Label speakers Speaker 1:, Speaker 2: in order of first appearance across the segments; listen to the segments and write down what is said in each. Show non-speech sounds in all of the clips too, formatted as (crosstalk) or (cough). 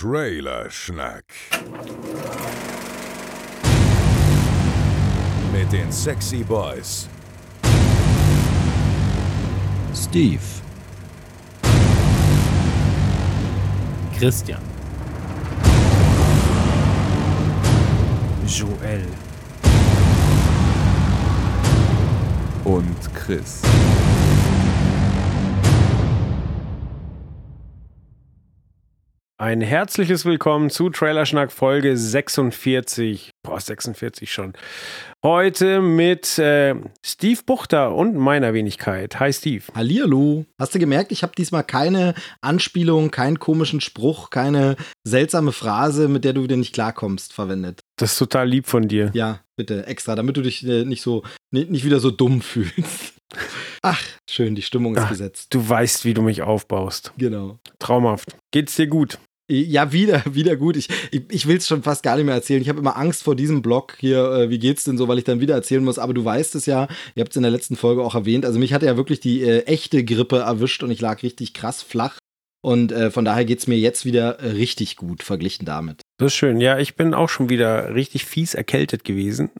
Speaker 1: Trailerschnack. Mit den Sexy Boys.
Speaker 2: Steve,
Speaker 3: Christian.
Speaker 2: Joel und Chris.
Speaker 3: Ein herzliches Willkommen zu Trailerschnack Folge 46. Boah, 46 schon. Heute mit äh, Steve Buchter und meiner Wenigkeit. Hi Steve.
Speaker 4: Hallihallo. Hast du gemerkt, ich habe diesmal keine Anspielung, keinen komischen Spruch, keine seltsame Phrase, mit der du wieder nicht klarkommst, verwendet.
Speaker 3: Das ist total lieb von dir.
Speaker 4: Ja, bitte, extra, damit du dich äh, nicht so nicht, wieder so dumm (laughs) fühlst. Ach, schön, die Stimmung ist
Speaker 3: Ach,
Speaker 4: gesetzt.
Speaker 3: Du weißt, wie du mich aufbaust.
Speaker 4: Genau.
Speaker 3: Traumhaft. Geht's dir gut?
Speaker 4: Ja, wieder, (laughs) wieder gut. Ich, ich, ich will es schon fast gar nicht mehr erzählen. Ich habe immer Angst vor diesem Blog hier, äh, wie geht's denn so, weil ich dann wieder erzählen muss. Aber du weißt es ja, ihr habt es in der letzten Folge auch erwähnt. Also mich hatte ja wirklich die äh, echte Grippe erwischt und ich lag richtig krass flach. Und äh, von daher geht's mir jetzt wieder äh, richtig gut, verglichen damit.
Speaker 3: Das ist schön. Ja, ich bin auch schon wieder richtig fies erkältet gewesen.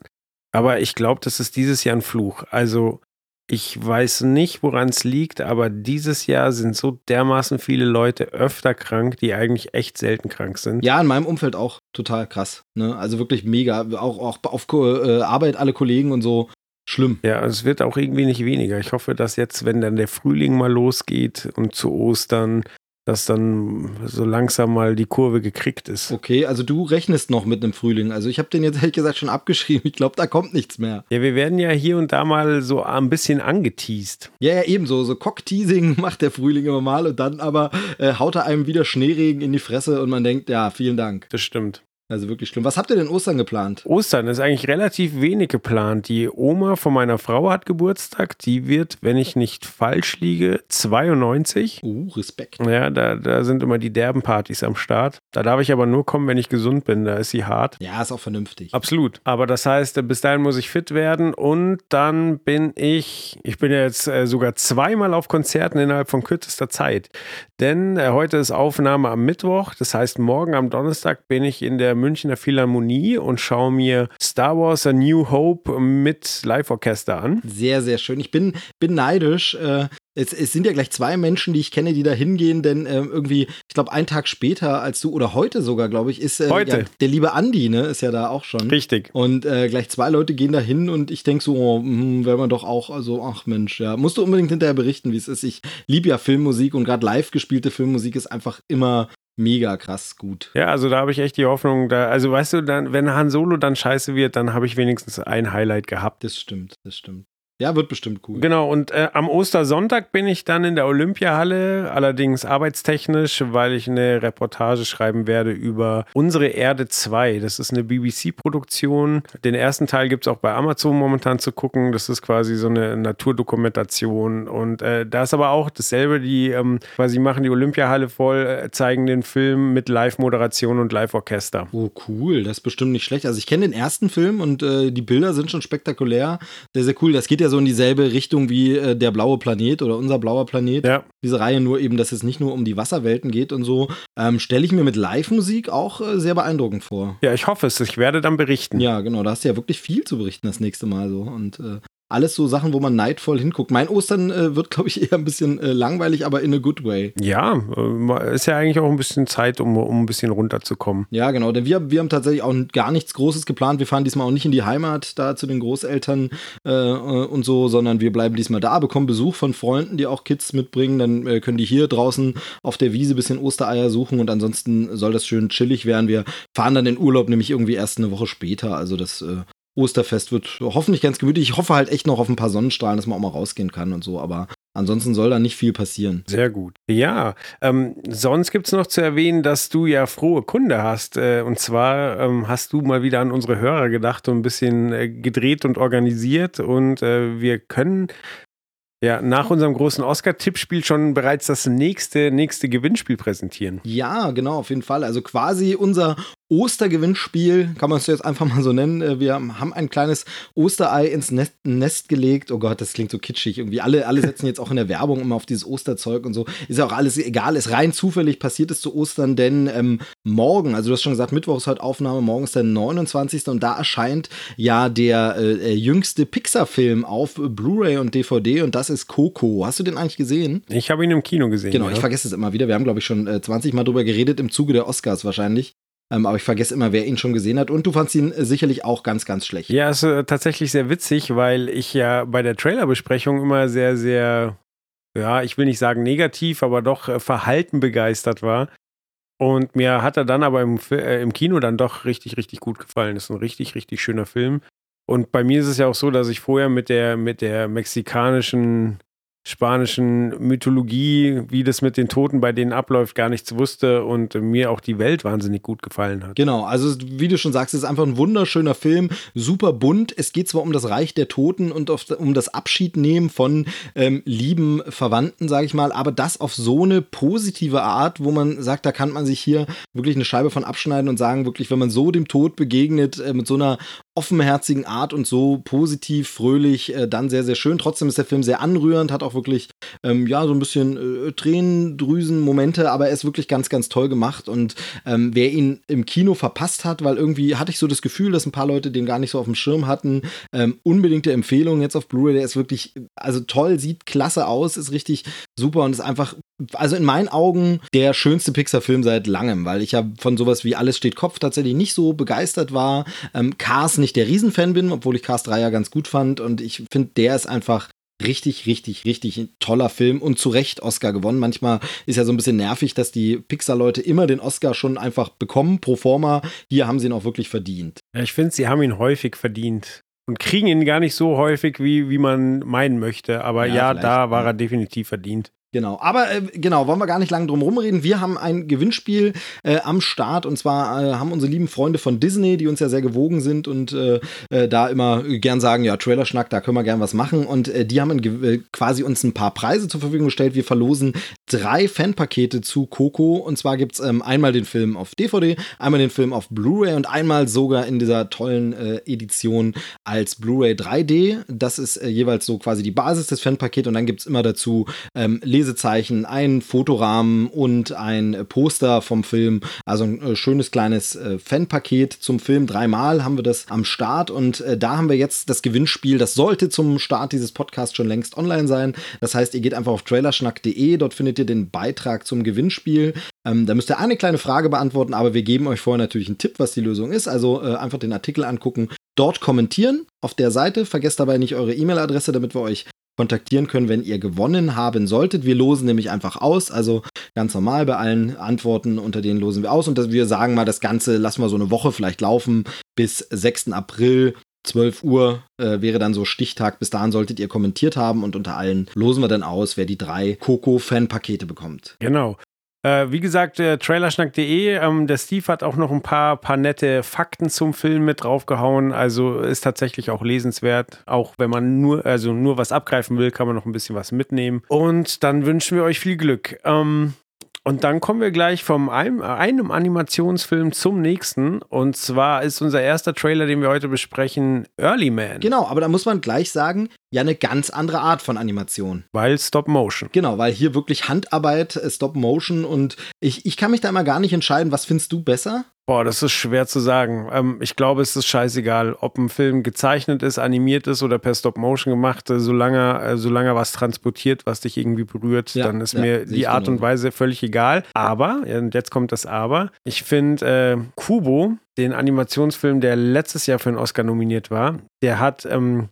Speaker 3: Aber ich glaube, das ist dieses Jahr ein Fluch. Also, ich weiß nicht, woran es liegt, aber dieses Jahr sind so dermaßen viele Leute öfter krank, die eigentlich echt selten krank sind.
Speaker 4: Ja, in meinem Umfeld auch total krass. Ne? Also wirklich mega. Auch, auch auf äh, Arbeit alle Kollegen und so. Schlimm.
Speaker 3: Ja, es wird auch irgendwie nicht weniger. Ich hoffe, dass jetzt, wenn dann der Frühling mal losgeht und zu Ostern, dass dann so langsam mal die Kurve gekriegt ist.
Speaker 4: Okay, also du rechnest noch mit einem Frühling. Also ich habe den jetzt ehrlich gesagt schon abgeschrieben. Ich glaube, da kommt nichts mehr.
Speaker 3: Ja, wir werden ja hier und da mal so ein bisschen angeteased.
Speaker 4: Ja, ja, ebenso. So Cockteasing (laughs) macht der Frühling immer mal und dann aber äh, haut er einem wieder Schneeregen in die Fresse und man denkt, ja, vielen Dank.
Speaker 3: Das stimmt.
Speaker 4: Also wirklich schlimm. Was habt ihr denn Ostern geplant?
Speaker 3: Ostern ist eigentlich relativ wenig geplant. Die Oma von meiner Frau hat Geburtstag. Die wird, wenn ich nicht falsch liege, 92.
Speaker 4: Uh, Respekt.
Speaker 3: Ja, da, da sind immer die derben Partys am Start. Da darf ich aber nur kommen, wenn ich gesund bin. Da ist sie hart.
Speaker 4: Ja, ist auch vernünftig.
Speaker 3: Absolut. Aber das heißt, bis dahin muss ich fit werden und dann bin ich, ich bin ja jetzt äh, sogar zweimal auf Konzerten innerhalb von kürzester Zeit. Denn äh, heute ist Aufnahme am Mittwoch. Das heißt, morgen am Donnerstag bin ich in der Münchner Philharmonie und schaue mir Star Wars A New Hope mit Live-Orchester an.
Speaker 4: Sehr, sehr schön. Ich bin, bin neidisch. Äh, es, es, sind ja gleich zwei Menschen, die ich kenne, die da hingehen, denn äh, irgendwie, ich glaube, einen Tag später als du, oder heute sogar, glaube ich, ist äh,
Speaker 3: Heute.
Speaker 4: Ja, der liebe Andi, ne, ist ja da auch schon.
Speaker 3: Richtig.
Speaker 4: Und äh, gleich zwei Leute gehen da hin und ich denke so, oh, hm, wäre man doch auch, also, ach Mensch, ja. Musst du unbedingt hinterher berichten, wie es ist. Ich liebe ja Filmmusik und gerade live gespielte Filmmusik ist einfach immer mega krass gut.
Speaker 3: Ja, also da habe ich echt die Hoffnung, da, also weißt du, dann, wenn Han Solo dann scheiße wird, dann habe ich wenigstens ein Highlight gehabt.
Speaker 4: Das stimmt, das stimmt. Ja, wird bestimmt cool.
Speaker 3: Genau, und äh, am Ostersonntag bin ich dann in der Olympiahalle, allerdings arbeitstechnisch, weil ich eine Reportage schreiben werde über Unsere Erde 2. Das ist eine BBC-Produktion. Den ersten Teil gibt es auch bei Amazon momentan zu gucken. Das ist quasi so eine Naturdokumentation. Und äh, da ist aber auch dasselbe, die ähm, quasi machen die Olympiahalle voll, äh, zeigen den Film mit Live-Moderation und Live-Orchester.
Speaker 4: Oh, cool. Das ist bestimmt nicht schlecht. Also ich kenne den ersten Film und äh, die Bilder sind schon spektakulär. Sehr, sehr cool. Das geht ja so in dieselbe Richtung wie äh, der blaue Planet oder unser blauer Planet.
Speaker 3: Ja.
Speaker 4: Diese Reihe nur eben, dass es nicht nur um die Wasserwelten geht und so, ähm, stelle ich mir mit Live-Musik auch äh, sehr beeindruckend vor.
Speaker 3: Ja, ich hoffe es. Ich werde dann berichten.
Speaker 4: Ja, genau. Da hast du ja wirklich viel zu berichten das nächste Mal so. Und äh, alles so Sachen, wo man neidvoll hinguckt. Mein Ostern äh, wird, glaube ich, (laughs) eher ein bisschen äh, langweilig, aber in a good way.
Speaker 3: Ja, äh, ist ja eigentlich auch ein bisschen Zeit, um, um ein bisschen runterzukommen.
Speaker 4: Ja, genau. Denn wir, wir haben tatsächlich auch gar nichts Großes geplant. Wir fahren diesmal auch nicht in die Heimat, da zu den Großeltern äh, und so, sondern wir bleiben diesmal da, bekommen Besuch von Freunden, die auch Kids mitbringen. Dann äh, können die hier draußen auf der Wiese ein bisschen Ostereier suchen und ansonsten soll das schön chillig werden. Wir fahren dann in Urlaub nämlich irgendwie erst eine Woche später. Also das äh, Osterfest wird hoffentlich ganz gemütlich. Ich hoffe halt echt noch auf ein paar Sonnenstrahlen, dass man auch mal rausgehen kann und so, aber ansonsten soll da nicht viel passieren.
Speaker 3: Sehr gut. Ja, ähm, sonst gibt es noch zu erwähnen, dass du ja frohe Kunde hast. Äh, und zwar ähm, hast du mal wieder an unsere Hörer gedacht und ein bisschen äh, gedreht und organisiert. Und äh, wir können ja, nach unserem großen Oscar-Tippspiel schon bereits das nächste, nächste Gewinnspiel präsentieren.
Speaker 4: Ja, genau, auf jeden Fall. Also quasi unser Ostergewinnspiel, kann man es jetzt einfach mal so nennen. Äh, wir haben ein kleines Osterei ins Nest, Nest, gelegt. Oh Gott, das klingt so kitschig. Irgendwie alle, alle setzen jetzt auch in der Werbung immer auf dieses Osterzeug und so. Ist ja auch alles egal, ist rein zufällig passiert es zu Ostern, denn ähm, morgen, also du hast schon gesagt, Mittwoch ist heute Aufnahme, morgen ist der 29. und da erscheint ja der äh, äh, jüngste Pixar-Film auf Blu-ray und DVD und das ist Coco. Hast du den eigentlich gesehen?
Speaker 3: Ich habe ihn im Kino gesehen.
Speaker 4: Genau, ja. ich vergesse es immer wieder. Wir haben, glaube ich, schon äh, 20 Mal drüber geredet im Zuge der Oscars wahrscheinlich. Ähm, aber ich vergesse immer, wer ihn schon gesehen hat. Und du fandst ihn äh, sicherlich auch ganz, ganz schlecht.
Speaker 3: Ja, ist äh, tatsächlich sehr witzig, weil ich ja bei der Trailerbesprechung immer sehr, sehr, ja, ich will nicht sagen negativ, aber doch äh, verhalten begeistert war. Und mir hat er dann aber im, äh, im Kino dann doch richtig, richtig gut gefallen. Ist ein richtig, richtig schöner Film. Und bei mir ist es ja auch so, dass ich vorher mit der, mit der mexikanischen spanischen Mythologie, wie das mit den Toten bei denen abläuft, gar nichts wusste und mir auch die Welt wahnsinnig gut gefallen hat.
Speaker 4: Genau, also wie du schon sagst, es ist einfach ein wunderschöner Film, super bunt. Es geht zwar um das Reich der Toten und auf, um das Abschiednehmen von ähm, lieben Verwandten, sage ich mal, aber das auf so eine positive Art, wo man sagt, da kann man sich hier wirklich eine Scheibe von abschneiden und sagen, wirklich, wenn man so dem Tod begegnet, äh, mit so einer offenherzigen Art und so positiv, fröhlich, äh, dann sehr, sehr schön. Trotzdem ist der Film sehr anrührend, hat auch wirklich, ähm, ja, so ein bisschen äh, Tränendrüsen-Momente, aber er ist wirklich ganz, ganz toll gemacht. Und ähm, wer ihn im Kino verpasst hat, weil irgendwie hatte ich so das Gefühl, dass ein paar Leute den gar nicht so auf dem Schirm hatten, ähm, unbedingte Empfehlung jetzt auf Blu-ray. Der ist wirklich, also toll, sieht klasse aus, ist richtig super und ist einfach also in meinen Augen der schönste Pixar-Film seit langem, weil ich ja von sowas wie Alles steht Kopf tatsächlich nicht so begeistert war. Ähm, Cars nicht der Riesenfan bin, obwohl ich Cars 3 ja ganz gut fand und ich finde, der ist einfach richtig, richtig, richtig toller Film und zu Recht Oscar gewonnen. Manchmal ist ja so ein bisschen nervig, dass die Pixar-Leute immer den Oscar schon einfach bekommen, pro forma. Hier haben sie ihn auch wirklich verdient.
Speaker 3: Ja, ich finde, sie haben ihn häufig verdient und kriegen ihn gar nicht so häufig, wie, wie man meinen möchte. Aber ja, ja da war er definitiv verdient.
Speaker 4: Genau, aber äh, genau, wollen wir gar nicht lange drum rumreden. Wir haben ein Gewinnspiel äh, am Start und zwar äh, haben unsere lieben Freunde von Disney, die uns ja sehr gewogen sind und äh, äh, da immer gern sagen, ja, Trailerschnack, da können wir gern was machen und äh, die haben ein, quasi uns ein paar Preise zur Verfügung gestellt. Wir verlosen drei Fanpakete zu Coco und zwar gibt's ähm, einmal den Film auf DVD, einmal den Film auf Blu-ray und einmal sogar in dieser tollen Edition als Blu-ray 3D. Das ist jeweils so quasi die Basis des Fanpakets und dann gibt's immer dazu ähm, Lesezeichen, ein Fotorahmen und ein Poster vom Film. Also ein äh, schönes kleines äh, Fanpaket zum Film. Dreimal haben wir das am Start und äh, da haben wir jetzt das Gewinnspiel. Das sollte zum Start dieses Podcasts schon längst online sein. Das heißt, ihr geht einfach auf trailerschnack.de. Dort findet ihr den Beitrag zum Gewinnspiel. Ähm, da müsst ihr eine kleine Frage beantworten, aber wir geben euch vorher natürlich einen Tipp, was die Lösung ist. Also äh, einfach den Artikel angucken, dort kommentieren auf der Seite. Vergesst dabei nicht eure E-Mail-Adresse, damit wir euch kontaktieren können, wenn ihr gewonnen haben solltet. Wir losen nämlich einfach aus, also ganz normal bei allen Antworten, unter denen losen wir aus und dass wir sagen mal, das Ganze lassen wir so eine Woche vielleicht laufen bis 6. April. 12 Uhr äh, wäre dann so Stichtag. Bis dahin solltet ihr kommentiert haben und unter allen losen wir dann aus, wer die drei Coco-Fan-Pakete bekommt.
Speaker 3: Genau. Äh, wie gesagt, äh, trailerschnack.de, ähm, der Steve hat auch noch ein paar, paar nette Fakten zum Film mit draufgehauen. Also ist tatsächlich auch lesenswert. Auch wenn man nur, also nur was abgreifen will, kann man noch ein bisschen was mitnehmen. Und dann wünschen wir euch viel Glück. Ähm, und dann kommen wir gleich vom einem, einem, Animationsfilm zum nächsten. Und zwar ist unser erster Trailer, den wir heute besprechen, Early Man.
Speaker 4: Genau, aber da muss man gleich sagen, ja eine ganz andere Art von Animation.
Speaker 3: Weil Stop Motion.
Speaker 4: Genau, weil hier wirklich Handarbeit, äh, Stop Motion und ich, ich kann mich da immer gar nicht entscheiden, was findest du besser?
Speaker 3: Boah, das ist schwer zu sagen. Ähm, ich glaube, es ist scheißegal, ob ein Film gezeichnet ist, animiert ist oder per Stop Motion gemacht. Äh, solange, äh, solange was transportiert, was dich irgendwie berührt, ja, dann ist ja, mir die Art genau. und Weise völlig egal. Aber, und jetzt kommt das Aber, ich finde äh, Kubo, den Animationsfilm, der letztes Jahr für einen Oscar nominiert war, der hat ähm,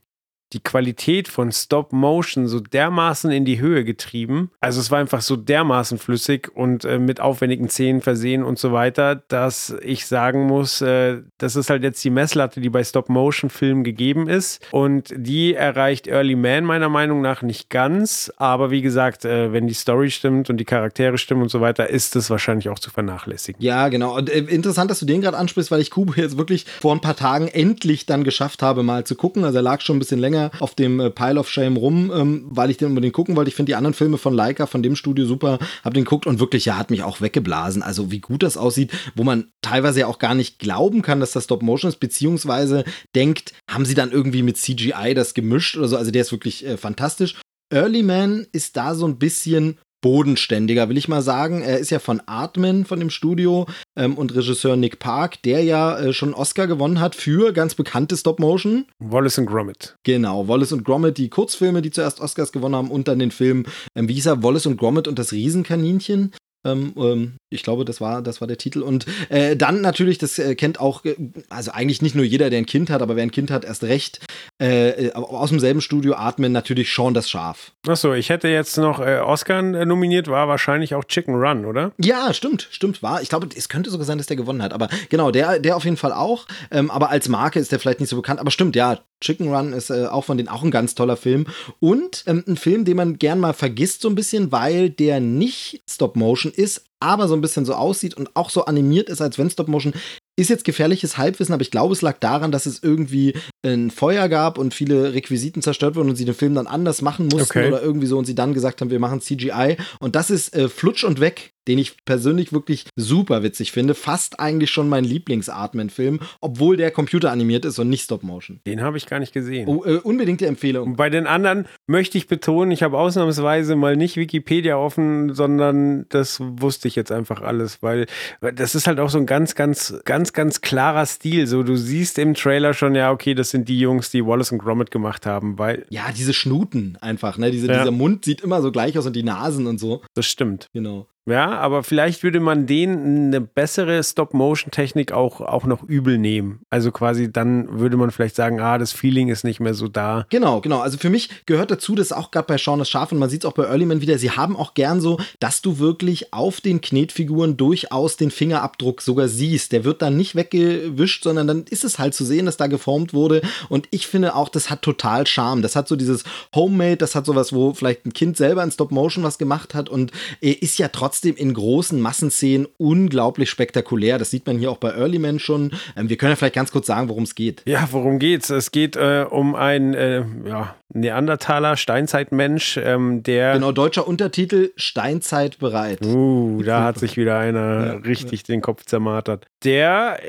Speaker 3: die Qualität von Stop Motion so dermaßen in die Höhe getrieben. Also es war einfach so dermaßen flüssig und äh, mit aufwendigen Szenen versehen und so weiter, dass ich sagen muss, äh, das ist halt jetzt die Messlatte, die bei Stop Motion Filmen gegeben ist und die erreicht Early Man meiner Meinung nach nicht ganz, aber wie gesagt, äh, wenn die Story stimmt und die Charaktere stimmen und so weiter, ist es wahrscheinlich auch zu vernachlässigen.
Speaker 4: Ja, genau. Und äh, interessant, dass du den gerade ansprichst, weil ich Kubo jetzt wirklich vor ein paar Tagen endlich dann geschafft habe, mal zu gucken. Also er lag schon ein bisschen länger länger auf dem äh, Pile of Shame rum, ähm, weil ich den unbedingt gucken wollte. Ich finde die anderen Filme von Leica, von dem Studio super, habe den geguckt und wirklich, ja, hat mich auch weggeblasen. Also wie gut das aussieht, wo man teilweise ja auch gar nicht glauben kann, dass das Stop Motion ist, beziehungsweise denkt, haben sie dann irgendwie mit CGI das gemischt oder so. Also der ist wirklich äh, fantastisch. Early Man ist da so ein bisschen bodenständiger, will ich mal sagen. Er ist ja von Artman, von dem Studio ähm, und Regisseur Nick Park, der ja äh, schon Oscar gewonnen hat für ganz bekannte Stop-Motion.
Speaker 3: Wallace und Gromit.
Speaker 4: Genau, Wallace und Gromit, die Kurzfilme, die zuerst Oscars gewonnen haben und dann den Film, ähm, wie hieß er, Wallace und Gromit und das Riesenkaninchen. Ähm, ähm, ich glaube, das war, das war der Titel. Und äh, dann natürlich, das äh, kennt auch, äh, also eigentlich nicht nur jeder, der ein Kind hat, aber wer ein Kind hat, erst recht. Äh, äh, aus demselben Studio atmen natürlich Sean das Schaf.
Speaker 3: Achso, ich hätte jetzt noch äh, Oscar nominiert, war wahrscheinlich auch Chicken Run, oder?
Speaker 4: Ja, stimmt, stimmt, war. Ich glaube, es könnte sogar sein, dass der gewonnen hat. Aber genau, der, der auf jeden Fall auch. Ähm, aber als Marke ist der vielleicht nicht so bekannt. Aber stimmt, ja, Chicken Run ist auch von denen auch ein ganz toller Film. Und ähm, ein Film, den man gern mal vergisst so ein bisschen, weil der nicht Stop Motion ist, aber so ein bisschen so aussieht und auch so animiert ist, als wenn Stop Motion ist jetzt gefährliches Halbwissen, aber ich glaube, es lag daran, dass es irgendwie ein Feuer gab und viele Requisiten zerstört wurden und sie den Film dann anders machen mussten okay. oder irgendwie so und sie dann gesagt haben, wir machen CGI. Und das ist äh, Flutsch und Weg, den ich persönlich wirklich super witzig finde. Fast eigentlich schon mein Lieblings-Artman-Film, obwohl der computeranimiert ist und nicht Stop-Motion.
Speaker 3: Den habe ich gar nicht gesehen.
Speaker 4: Oh, äh, unbedingte Empfehlung.
Speaker 3: Und bei den anderen möchte ich betonen, ich habe ausnahmsweise mal nicht Wikipedia offen, sondern das wusste ich jetzt einfach alles, weil das ist halt auch so ein ganz, ganz, ganz ganz, ganz klarer Stil. So, du siehst im Trailer schon, ja, okay, das sind die Jungs, die Wallace und Gromit gemacht haben, weil.
Speaker 4: Ja, diese Schnuten einfach, ne? Diese, ja. Dieser Mund sieht immer so gleich aus und die Nasen und so.
Speaker 3: Das stimmt.
Speaker 4: Genau.
Speaker 3: Ja, aber vielleicht würde man denen eine bessere Stop-Motion-Technik auch, auch noch übel nehmen. Also quasi dann würde man vielleicht sagen, ah, das Feeling ist nicht mehr so da.
Speaker 4: Genau, genau. Also für mich gehört dazu, das auch gerade bei Shaun das Schaf und man sieht es auch bei Earlyman wieder, sie haben auch gern so, dass du wirklich auf den Knetfiguren durchaus den Fingerabdruck sogar siehst. Der wird dann nicht weggewischt, sondern dann ist es halt zu sehen, dass da geformt wurde. Und ich finde auch, das hat total Charme. Das hat so dieses Homemade, das hat sowas, wo vielleicht ein Kind selber in Stop-Motion was gemacht hat und ist ja trotzdem trotzdem in großen Massenszenen unglaublich spektakulär. Das sieht man hier auch bei Early Man schon. Ähm, wir können ja vielleicht ganz kurz sagen, worum es geht.
Speaker 3: Ja, worum geht's? Es geht äh, um einen äh, ja, Neandertaler, Steinzeitmensch, ähm, der.
Speaker 4: Genau, deutscher Untertitel Steinzeit bereit.
Speaker 3: Uh, da hat sich wieder einer ja, richtig ja. den Kopf zermartert. Der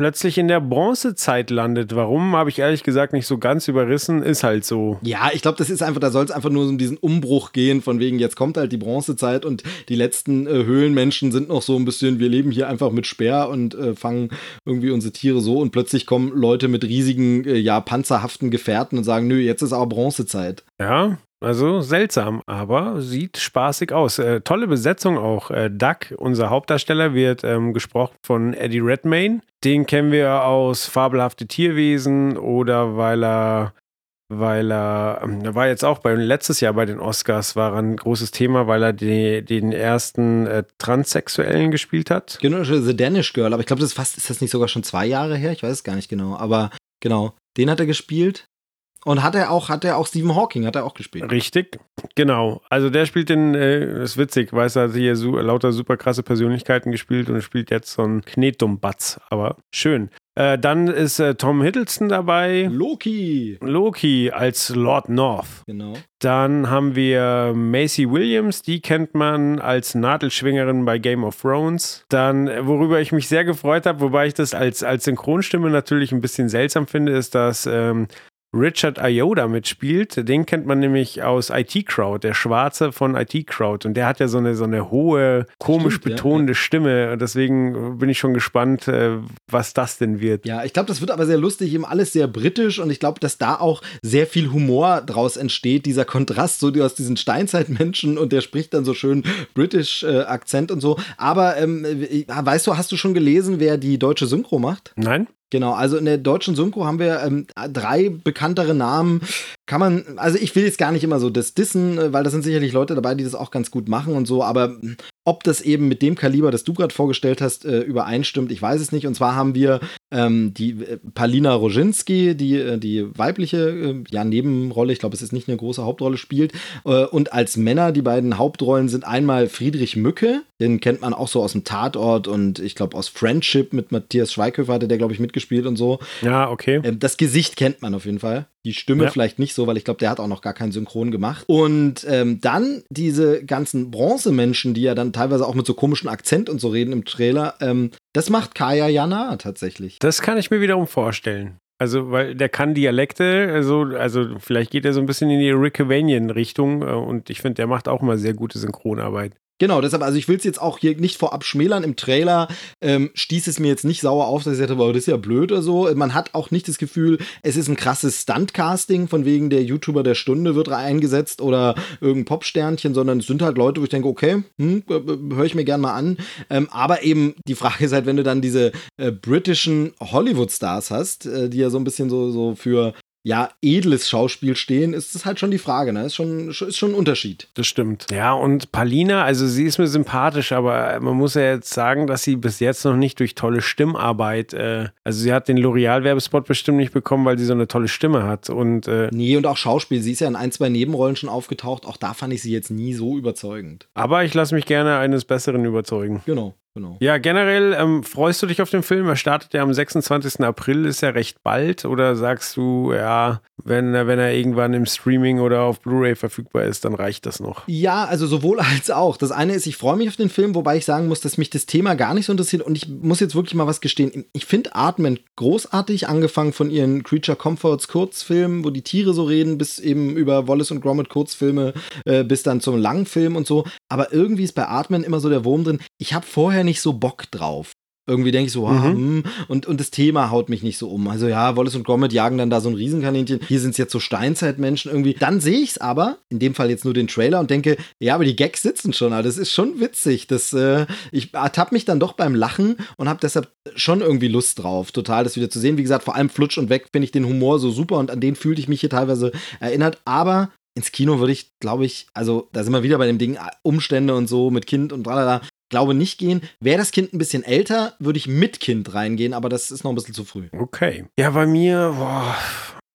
Speaker 3: plötzlich in der Bronzezeit landet. Warum, habe ich ehrlich gesagt nicht so ganz überrissen. Ist halt so.
Speaker 4: Ja, ich glaube, das ist einfach, da soll es einfach nur um diesen Umbruch gehen, von wegen, jetzt kommt halt die Bronzezeit und die letzten äh, Höhlenmenschen sind noch so ein bisschen, wir leben hier einfach mit Speer und äh, fangen irgendwie unsere Tiere so und plötzlich kommen Leute mit riesigen, äh, ja, panzerhaften Gefährten und sagen, nö, jetzt ist aber Bronzezeit.
Speaker 3: Ja, also seltsam, aber sieht spaßig aus. Äh, tolle Besetzung auch. Äh, Duck, unser Hauptdarsteller, wird ähm, gesprochen von Eddie Redmayne. Den kennen wir aus Fabelhafte Tierwesen oder weil er, weil er, ähm, war jetzt auch bei, letztes Jahr bei den Oscars, war ein großes Thema, weil er die, den ersten äh, Transsexuellen gespielt hat.
Speaker 4: Genau, The Danish Girl, aber ich glaube, das ist fast, ist das nicht sogar schon zwei Jahre her? Ich weiß es gar nicht genau, aber genau, den hat er gespielt. Und hat er auch, hat er auch Stephen Hawking, hat er auch gespielt.
Speaker 3: Richtig, genau. Also der spielt den, äh, ist witzig, weiß er, hat hier so, lauter super krasse Persönlichkeiten gespielt und spielt jetzt so einen Knetdumbatz, aber schön. Äh, dann ist äh, Tom Hiddleston dabei.
Speaker 4: Loki.
Speaker 3: Loki als Lord North.
Speaker 4: Genau.
Speaker 3: Dann haben wir Macy Williams, die kennt man als Nadelschwingerin bei Game of Thrones. Dann, worüber ich mich sehr gefreut habe, wobei ich das als, als Synchronstimme natürlich ein bisschen seltsam finde, ist, dass ähm, Richard Ayoda mitspielt. Den kennt man nämlich aus IT Crowd, der Schwarze von IT Crowd. Und der hat ja so eine, so eine hohe, komisch Stimmt, betonende ja, ja. Stimme. Deswegen bin ich schon gespannt, äh, was das denn wird.
Speaker 4: Ja, ich glaube, das wird aber sehr lustig, eben alles sehr britisch. Und ich glaube, dass da auch sehr viel Humor draus entsteht. Dieser Kontrast, so aus diesen Steinzeitmenschen und der spricht dann so schön britisch äh, Akzent und so. Aber ähm, äh, weißt du, hast du schon gelesen, wer die deutsche Synchro macht?
Speaker 3: Nein.
Speaker 4: Genau, also in der deutschen Synchro haben wir ähm, drei bekanntere Namen. Kann man, also ich will jetzt gar nicht immer so das dissen, äh, weil da sind sicherlich Leute dabei, die das auch ganz gut machen und so, aber ob das eben mit dem Kaliber, das du gerade vorgestellt hast, äh, übereinstimmt, ich weiß es nicht. Und zwar haben wir ähm, die äh, Palina Roginski, die äh, die weibliche äh, ja, Nebenrolle, ich glaube, es ist nicht eine große Hauptrolle, spielt. Äh, und als Männer, die beiden Hauptrollen sind einmal Friedrich Mücke, den kennt man auch so aus dem Tatort und ich glaube aus Friendship mit Matthias Schweighöfer hatte der, glaube ich, mitgespielt und so.
Speaker 3: Ja, okay.
Speaker 4: Ähm, das Gesicht kennt man auf jeden Fall. Die Stimme
Speaker 3: Ja.
Speaker 4: vielleicht nicht so, weil ich glaube, der hat auch noch gar keinen Synchron gemacht. Und ähm, dann diese ganzen Bronzemenschen, die ja dann teilweise auch mit so komischen Akzent und so reden im Trailer, ähm, das macht Kaya Jana tatsächlich.
Speaker 3: Das kann ich mir wiederum vorstellen. Also, weil der kann Dialekte, also, also vielleicht geht er so ein bisschen in die Rickavanian-Richtung äh, und ich finde, der macht auch mal sehr gute Synchronarbeit.
Speaker 4: Genau, deshalb, also ich will es jetzt auch hier nicht vorab schmälern. Im Trailer ähm, stieß es mir jetzt nicht sauer auf, dass ich sagte, wow, das ist ja blöd oder so. Man hat auch nicht das Gefühl, es ist ein krasses Stunt-Casting, von wegen der YouTuber der Stunde wird eingesetzt oder irgendein Popsternchen, sondern es sind halt Leute, wo ich denke, okay, hm, höre ich mir gern mal an. Ähm, aber eben die Frage ist halt, wenn du dann diese äh, britischen Hollywood-Stars hast, äh, die ja so ein bisschen so, so für ja, edles Schauspiel stehen, ist das halt schon die Frage, ne? Ist schon, ist schon ein Unterschied.
Speaker 3: Das stimmt. Ja, und Palina, also sie ist mir sympathisch, aber man muss ja jetzt sagen, dass sie bis jetzt noch nicht durch tolle Stimmarbeit, äh, also sie hat den L'Oreal-Werbespot bestimmt nicht bekommen, weil sie so eine tolle Stimme hat. Und äh,
Speaker 4: Nee, und auch Schauspiel. Sie ist ja in ein, zwei Nebenrollen schon aufgetaucht. Auch da fand ich sie jetzt nie so überzeugend.
Speaker 3: aber ich lasse mich gerne eines Besseren überzeugen.
Speaker 4: Genau, genau.
Speaker 3: Ja, generell ähm, freust du dich auf den Film? Er startet ja am 26. April, ist ja recht bald. Oder sagst du, ja, wenn, er- wenn er irgendwann im Streaming oder auf Blu-ray verfügbar ist, dann reicht das noch?
Speaker 4: Ja, also sowohl (laughs) als auch. Das eine ist, ich freue mich auf den Film, wobei ich sagen muss, dass mich das Thema gar nicht so interessiert. Und ich muss jetzt wirklich mal was gestehen. Ich finde Atmen großartig, angefangen von ihren Creature Comforts Kurzfilmen, wo die Tiere so reden, bis eben über Wallace und Gromit Kurzfilme, äh, bis dann zum Langfilm und so. Aber irgendwie ist bei Atmen immer so der Wurm drin. Ich habe vorher nicht so Bock drauf. Irgendwie denke ich so, ah, hm, und, und das Thema haut mich nicht so um. Also ja, Wallace und Gromit jagen dann da so ein Riesenkaninchen. Hier sind es jetzt so Steinzeitmenschen irgendwie. Dann sehe ich es aber, in dem Fall jetzt nur den Trailer und denke, ja, aber die Gags sitzen schon. Also das ist schon witzig. Das, äh, ich ertappe mich dann doch beim Lachen und habe deshalb schon irgendwie Lust drauf, total das wieder zu sehen. Wie gesagt, vor allem Flutsch und Weg finde ich den Humor so super und an den fühlte ich mich hier teilweise erinnert. Aber ins Kino würde ich, glaube ich, also da sind wir wieder bei dem Ding, äh, Umstände und so mit Kind und tralala, glaube nicht gehen. Wäre das Kind ein bisschen älter, würde ich mit Kind reingehen, aber das ist noch ein bisschen zu früh.
Speaker 3: Okay. Ja, bei mir, boah,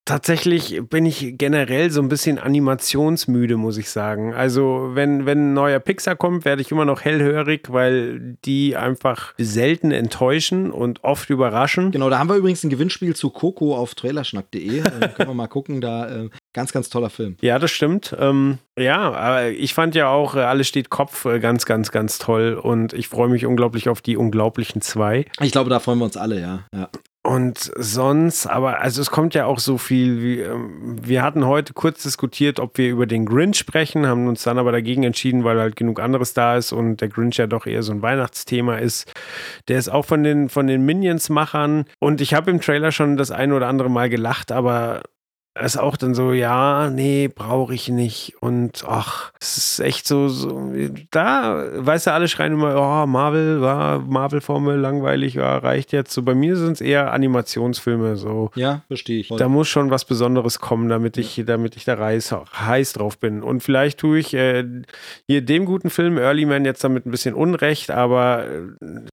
Speaker 3: tatsächlich bin ich generell so ein bisschen animationsmüde, muss ich sagen. Also, wenn, wenn ein neuer Pixar kommt, werde ich immer noch hellhörig, weil die einfach selten enttäuschen und oft überraschen.
Speaker 4: Genau, da haben wir übrigens ein Gewinnspiel zu Coco auf trailerschnack.de. äh, können wir mal gucken, da äh, ganz, ganz toller Film.
Speaker 3: Ja, das stimmt. Ähm, ja, aber ich fand ja auch, äh, alles steht Kopf äh, ganz, ganz, ganz toll und ich freue mich unglaublich auf die unglaublichen zwei.
Speaker 4: Ich glaube, da freuen wir uns alle, ja. ja.
Speaker 3: Und sonst, aber also es kommt ja auch so viel wie, ähm, wir hatten heute kurz diskutiert, ob wir über den Grinch sprechen, haben uns dann aber dagegen entschieden, weil halt genug anderes da ist und der Grinch ja doch eher so ein Weihnachtsthema ist. Der ist auch von den, von den Minions-Machern und ich habe im Trailer schon das ein oder andere Mal gelacht, aber ist auch dann so, ja, nee, brauche ich nicht. Und ach, es ist echt so, so da, weißt du, alle schreien immer, oh, Marvel, war Marvel-Formel, langweilig, ja, reicht jetzt. So bei mir sind es eher Animationsfilme, so.
Speaker 4: Ja, verstehe ich.
Speaker 3: Da muss schon was Besonderes kommen, damit ich, damit ich da reiß, heiß drauf bin. Und vielleicht tue ich äh, hier dem guten Film Early Man jetzt damit ein bisschen Unrecht, aber äh,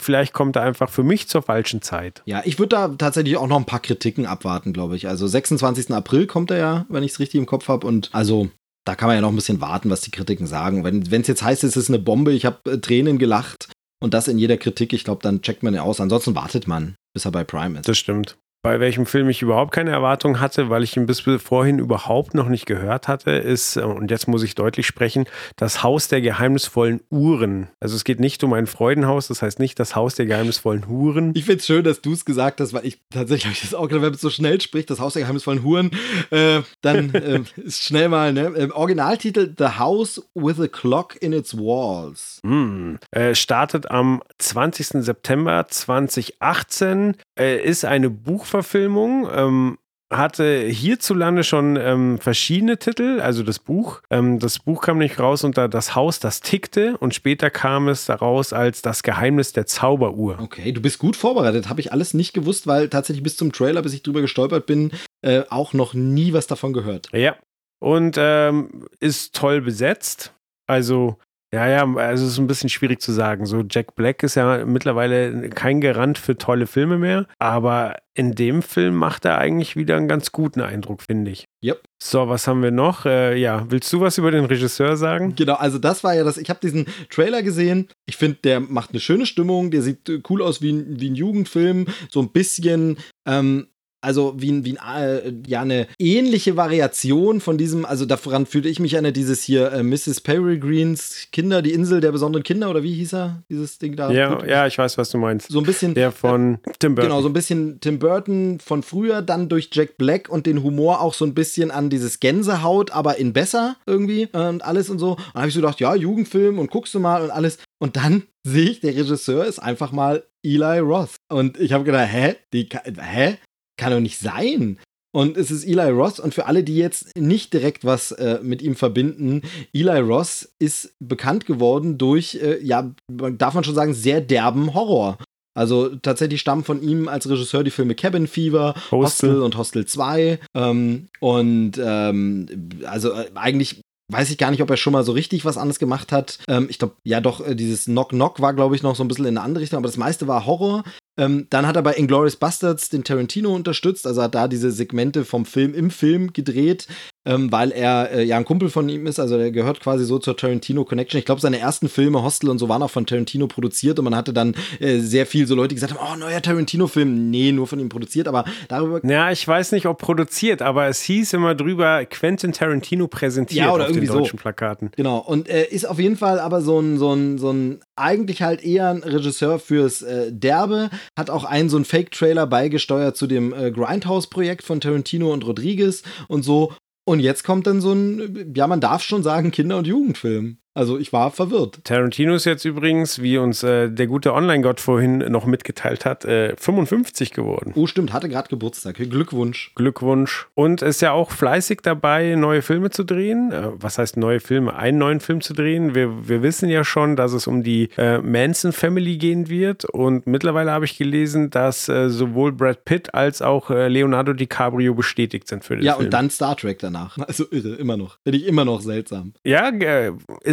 Speaker 3: vielleicht kommt er einfach für mich zur falschen Zeit.
Speaker 4: Ja, ich würde da tatsächlich auch noch ein paar Kritiken abwarten, glaube ich. Also 26. April kommt er ja, wenn ich es richtig im Kopf habe. Und also da kann man ja noch ein bisschen warten, was die Kritiken sagen. Wenn es jetzt heißt, es ist eine Bombe, ich habe äh, Tränen gelacht und das in jeder Kritik, ich glaube, dann checkt man ja aus. Ansonsten wartet man, bis er bei Prime ist.
Speaker 3: Das stimmt. Bei welchem Film ich überhaupt keine Erwartung hatte, weil ich ihn bis vorhin überhaupt noch nicht gehört hatte, ist, äh, und jetzt muss ich deutlich sprechen, das Haus der geheimnisvollen Uhren. Also es geht nicht um ein Freudenhaus, das heißt nicht das Haus der geheimnisvollen Huren.
Speaker 4: Ich finde es schön, dass du es gesagt hast, weil ich tatsächlich habe ich das auch gedacht, wenn man so schnell spricht, das Haus der geheimnisvollen Huren, äh, dann (laughs) äh, ist schnell mal, ne? Äh, Originaltitel The House with a Clock in its Walls.
Speaker 3: Hm. Äh, startet am 20. September 2018, äh, ist eine Buchverfilmung. Ähm, hatte hierzulande schon ähm, verschiedene Titel, also das Buch. Ähm, das Buch kam nicht raus unter Das Haus, das tickte und später kam es daraus als Das Geheimnis der Zauberuhr.
Speaker 4: Okay, du bist gut vorbereitet. Habe ich alles nicht gewusst, weil tatsächlich bis zum Trailer, bis ich drüber gestolpert bin, äh, auch noch nie was davon gehört.
Speaker 3: Ja. Und ähm, ist toll besetzt. Also, ja, ja, also es ist ein bisschen schwierig zu sagen. So, Jack Black ist ja mittlerweile kein Garant für tolle Filme mehr, aber in dem Film macht er eigentlich wieder einen ganz guten Eindruck, finde ich.
Speaker 4: Yep.
Speaker 3: So, was haben wir noch? Äh, ja, willst du was über den Regisseur sagen?
Speaker 4: Genau, also das war ja das. Ich habe diesen Trailer gesehen. Ich finde, der macht eine schöne Stimmung. Der sieht äh, cool aus wie ein, wie ein Jugendfilm. So ein bisschen. Ähm, also wie, wie ein, äh, ja, eine ähnliche Variation von diesem, also daran fühlte ich mich an dieses hier äh, Mrs. Peregrines Kinder, die Insel der besonderen Kinder oder wie hieß er, dieses Ding da?
Speaker 3: Ja, ja, ich weiß, was du meinst.
Speaker 4: So ein bisschen.
Speaker 3: Der von Tim Burton.
Speaker 4: Genau, so ein bisschen Tim Burton von früher, dann durch Jack Black und den Humor auch so ein bisschen an dieses Gänsehaut, aber in besser irgendwie äh, und alles und so. Und dann habe ich so gedacht, ja, Jugendfilm und guckst du mal und alles. Und dann sehe ich, der Regisseur ist einfach mal Eli Roth. Und ich habe gedacht, hä? Die, hä? Kann doch nicht sein. Und es ist Eli Roth. Und für alle, die jetzt nicht direkt was äh, mit ihm verbinden, Eli Roth ist bekannt geworden durch, äh, ja, darf man schon sagen, sehr derben Horror. Also tatsächlich stammen von ihm als Regisseur die Filme Cabin Fever,
Speaker 3: Hostel.
Speaker 4: Hostel, und Hostel 2. Ähm, und ähm, also äh, eigentlich weiß ich gar nicht, ob er schon mal so richtig was anderes gemacht hat. Ähm, ich glaube, ja doch, äh, dieses Knock Knock war, glaube ich, noch so ein bisschen in eine andere Richtung, aber das meiste war Horror. Ähm, dann hat er bei Inglourious Bastards den Tarantino unterstützt, also hat da diese Segmente vom Film im Film gedreht, ähm, weil er äh, ja ein Kumpel von ihm ist, also der gehört quasi so zur Tarantino Connection. Ich glaube, seine ersten Filme, Hostel und so, waren auch von Tarantino produziert und man hatte dann äh, sehr viel so Leute, die gesagt haben, oh, neuer Tarantino-Film. Nee, nur von ihm produziert, aber darüber
Speaker 3: Ja, ich weiß nicht, ob produziert, aber es hieß immer drüber Quentin Tarantino präsentiert
Speaker 4: Ja, oder
Speaker 3: auf den
Speaker 4: irgendwie so.
Speaker 3: deutschen Plakaten.
Speaker 4: Genau, und äh, ist auf jeden Fall aber so ein, so ein, so ein, eigentlich halt eher ein Regisseur fürs äh, Derbe, hat auch einen so einen Fake-Trailer beigesteuert zu dem äh, Grindhouse-Projekt von Tarantino und Rodriguez und so. Und jetzt kommt dann so ein, ja, man darf schon sagen, Kinder- und Jugendfilm. Also ich war verwirrt.
Speaker 3: Tarantino ist jetzt übrigens, wie uns äh, der gute Online-Gott vorhin noch mitgeteilt hat, äh, 55 geworden.
Speaker 4: Oh, stimmt, hatte gerade Geburtstag. Glückwunsch.
Speaker 3: Glückwunsch. Und ist ja auch fleißig dabei, neue Filme zu drehen. Äh, was heißt neue Filme? Einen neuen Film zu drehen. Wir, wir wissen ja schon, dass es um die äh, Manson Family gehen wird. Und mittlerweile habe ich gelesen, dass äh, sowohl Brad Pitt als auch äh, Leonardo DiCaprio bestätigt sind für den
Speaker 4: Ja,
Speaker 3: Film.
Speaker 4: und dann Star Trek danach. (laughs) Also irre, immer noch. Finde ich immer noch seltsam.
Speaker 3: Ja, äh,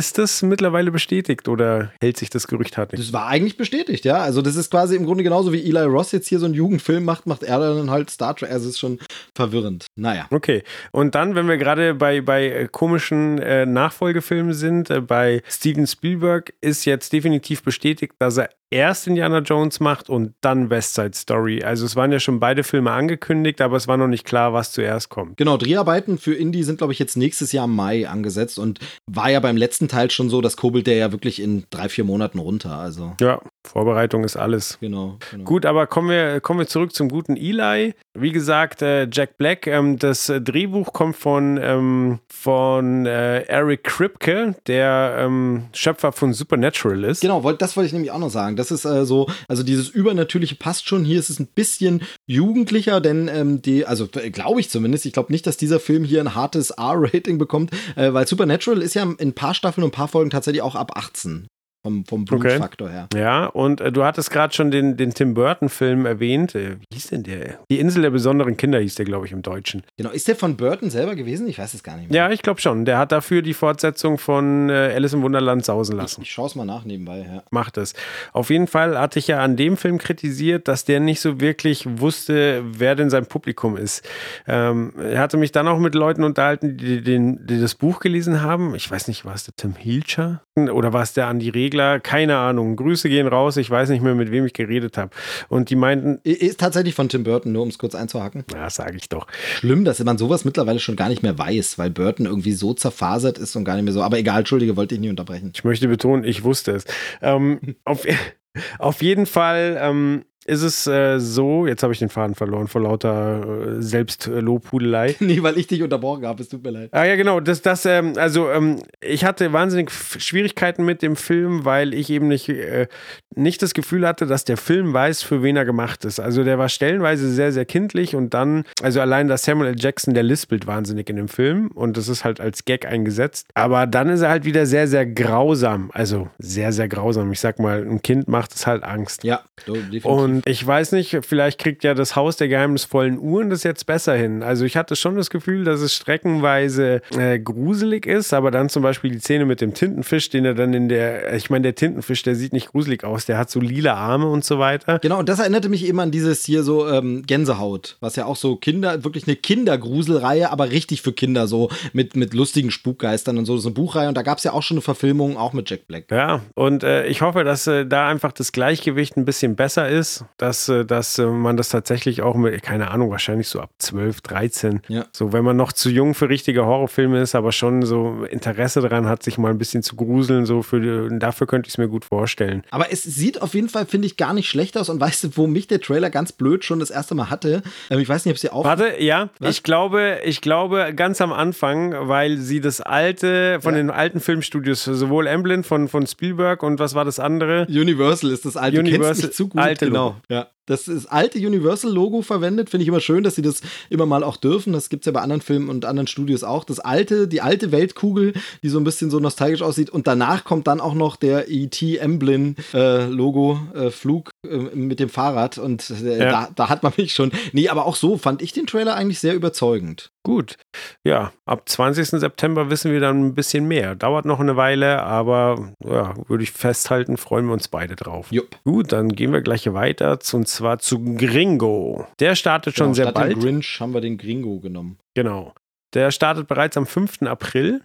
Speaker 3: ist das mittlerweile bestätigt oder hält sich das Gerücht hartnäckig?
Speaker 4: Das war eigentlich bestätigt, ja. Also das ist quasi im Grunde genauso wie Eli Ross jetzt hier so einen Jugendfilm macht, macht er dann halt Star Trek. Also es ist schon verwirrend. Naja.
Speaker 3: Okay. Und dann, wenn wir gerade bei, bei äh, komischen äh, Nachfolgefilmen sind, äh, bei Steven Spielberg ist jetzt definitiv bestätigt, dass er erst Indiana Jones macht und dann West Side Story. Also es waren ja schon beide Filme angekündigt, aber es war noch nicht klar, was zuerst kommt.
Speaker 4: Genau, Dreharbeiten für Indie sind, glaube ich, jetzt nächstes Jahr im Mai angesetzt und war ja beim letzten Teil schon so, das kurbelt der ja wirklich in drei, vier Monaten runter. Also,
Speaker 3: Ja, Vorbereitung ist alles.
Speaker 4: genau. genau.
Speaker 3: Gut, aber kommen wir, kommen wir zurück zum guten Eli. Wie gesagt, äh, Jack Black, ähm, das äh, Drehbuch kommt von, ähm, von äh, Eric Kripke, der ähm, Schöpfer von Supernatural ist.
Speaker 4: Genau, das wollte ich nämlich auch noch sagen. Das ist äh, so, also dieses Übernatürliche passt schon. Hier ist es ein bisschen jugendlicher, denn ähm, die, also glaube ich zumindest, ich glaube nicht, dass dieser Film hier ein hartes R-Rating bekommt, äh, weil Supernatural ist ja in ein paar Staffeln und ein paar Folgen tatsächlich auch ab 18. Vom, vom
Speaker 3: Okay.
Speaker 4: Blutfaktor her.
Speaker 3: Ja, und äh, du hattest gerade schon den, den Tim Burton-Film erwähnt. Äh, wie hieß denn der? Die Insel der besonderen Kinder hieß der, glaube ich, im Deutschen.
Speaker 4: Genau, ist der von Burton selber gewesen? Ich weiß es gar nicht mehr.
Speaker 3: Ja, ich glaube schon. Der hat dafür die Fortsetzung von äh, Alice im Wunderland sausen lassen.
Speaker 4: Ich schaue es mal nach nebenbei, ja.
Speaker 3: macht es. Auf jeden Fall hatte ich ja an dem Film kritisiert, dass der nicht so wirklich wusste, wer denn sein Publikum ist. Ähm, er hatte mich dann auch mit Leuten unterhalten, die, den, die das Buch gelesen haben. Ich weiß nicht, war es der Tim Hilscher oder war es der Andi Regler? Keine Ahnung. Grüße gehen raus. Ich weiß nicht mehr, mit wem ich geredet habe. Und die meinten,
Speaker 4: Ist tatsächlich von Tim Burton, nur um es kurz einzuhaken.
Speaker 3: ja, sage ich doch.
Speaker 4: Schlimm, dass man sowas mittlerweile schon gar nicht mehr weiß, weil Burton irgendwie so zerfasert ist und gar nicht mehr so. Aber egal, Entschuldige, wollte ich nie unterbrechen.
Speaker 3: Ich möchte betonen, ich wusste es. Ähm, auf, (laughs) auf jeden Fall ähm, ist es äh, so, jetzt habe ich den Faden verloren vor lauter äh, Selbstlobhudelei. (laughs)
Speaker 4: nee, weil ich dich unterbrochen habe, es tut mir leid.
Speaker 3: Ah ja, genau. Das, das, ähm, also ähm, ich hatte wahnsinnig Schwierigkeiten mit dem Film, weil ich eben nicht, äh, nicht das Gefühl hatte, dass der Film weiß, für wen er gemacht ist. Also der war stellenweise sehr, sehr kindlich und dann, also allein das Samuel L. Jackson, der lispelt wahnsinnig in dem Film und das ist halt als Gag eingesetzt. Aber dann ist er halt wieder sehr, sehr grausam. Also sehr, sehr grausam. Ich sag mal, ein Kind macht es halt Angst.
Speaker 4: Ja, definitiv.
Speaker 3: Und ich weiß nicht, vielleicht kriegt ja das Haus der geheimnisvollen Uhren das jetzt besser hin. Also ich hatte schon das Gefühl, dass es streckenweise äh, gruselig ist, aber dann zum Beispiel die Szene mit dem Tintenfisch, den er dann in der, ich meine, der Tintenfisch, der sieht nicht gruselig aus, der hat so lila Arme und so weiter.
Speaker 4: Genau, und das erinnerte mich eben an dieses hier so ähm, Gänsehaut, was ja auch so Kinder, wirklich eine Kindergruselreihe, aber richtig für Kinder, so mit, mit lustigen Spukgeistern und so. Das ist eine Buchreihe und da gab es ja auch schon eine Verfilmung, auch mit Jack Black.
Speaker 3: Ja, und äh, ich hoffe, dass äh, da einfach das Gleichgewicht ein bisschen besser ist, dass, äh, dass äh, man das tatsächlich auch mit, keine Ahnung, wahrscheinlich so ab 12, 13,
Speaker 4: Ja.
Speaker 3: so wenn man noch zu jung für richtige Horrorfilme ist, aber schon so Interesse daran hat, sich mal ein bisschen zu gruseln, so für die, dafür könnte ich es mir gut vorstellen.
Speaker 4: Aber es sieht auf jeden Fall, finde ich, gar nicht schlecht aus. Und weißt du, wo mich der Trailer ganz blöd schon das erste Mal hatte? Ähm, ich weiß nicht, ob sie auch.
Speaker 3: Warte, ja,
Speaker 4: Was?
Speaker 3: ich glaube, ich glaube ganz am Anfang, weil sie das alte, von
Speaker 4: Ja.
Speaker 3: den alten Filmstudios, sowohl Emblem von, von Spielberg und was war das andere?
Speaker 4: Universal ist das alte.
Speaker 3: Universal,
Speaker 4: zu gut.
Speaker 3: alte
Speaker 4: genau.
Speaker 3: Logo.
Speaker 4: Ja. Das ist alte Universal-Logo verwendet. Finde ich immer schön, dass sie das immer mal auch dürfen. Das gibt es ja bei anderen Filmen und anderen Studios auch. Das alte, die alte Weltkugel, die so ein bisschen so nostalgisch aussieht. Und danach kommt dann auch noch der E.T. Emblem-Logo, äh, Flug äh, mit dem Fahrrad. Und äh,
Speaker 3: Ja.
Speaker 4: da, da hat man mich schon. Nee, aber auch so fand ich den Trailer eigentlich sehr überzeugend.
Speaker 3: Gut. Ja, ab 20. September wissen wir dann ein bisschen mehr. Dauert noch eine Weile, aber ja, würde ich festhalten, freuen wir uns beide drauf.
Speaker 4: Jupp.
Speaker 3: Gut, dann gehen wir gleich weiter, und zwar zu Gringo. Der startet schon
Speaker 4: Genau,
Speaker 3: sehr
Speaker 4: statt
Speaker 3: bald.
Speaker 4: dem Grinch haben wir den Gringo genommen.
Speaker 3: Genau. Der startet bereits am 5. April.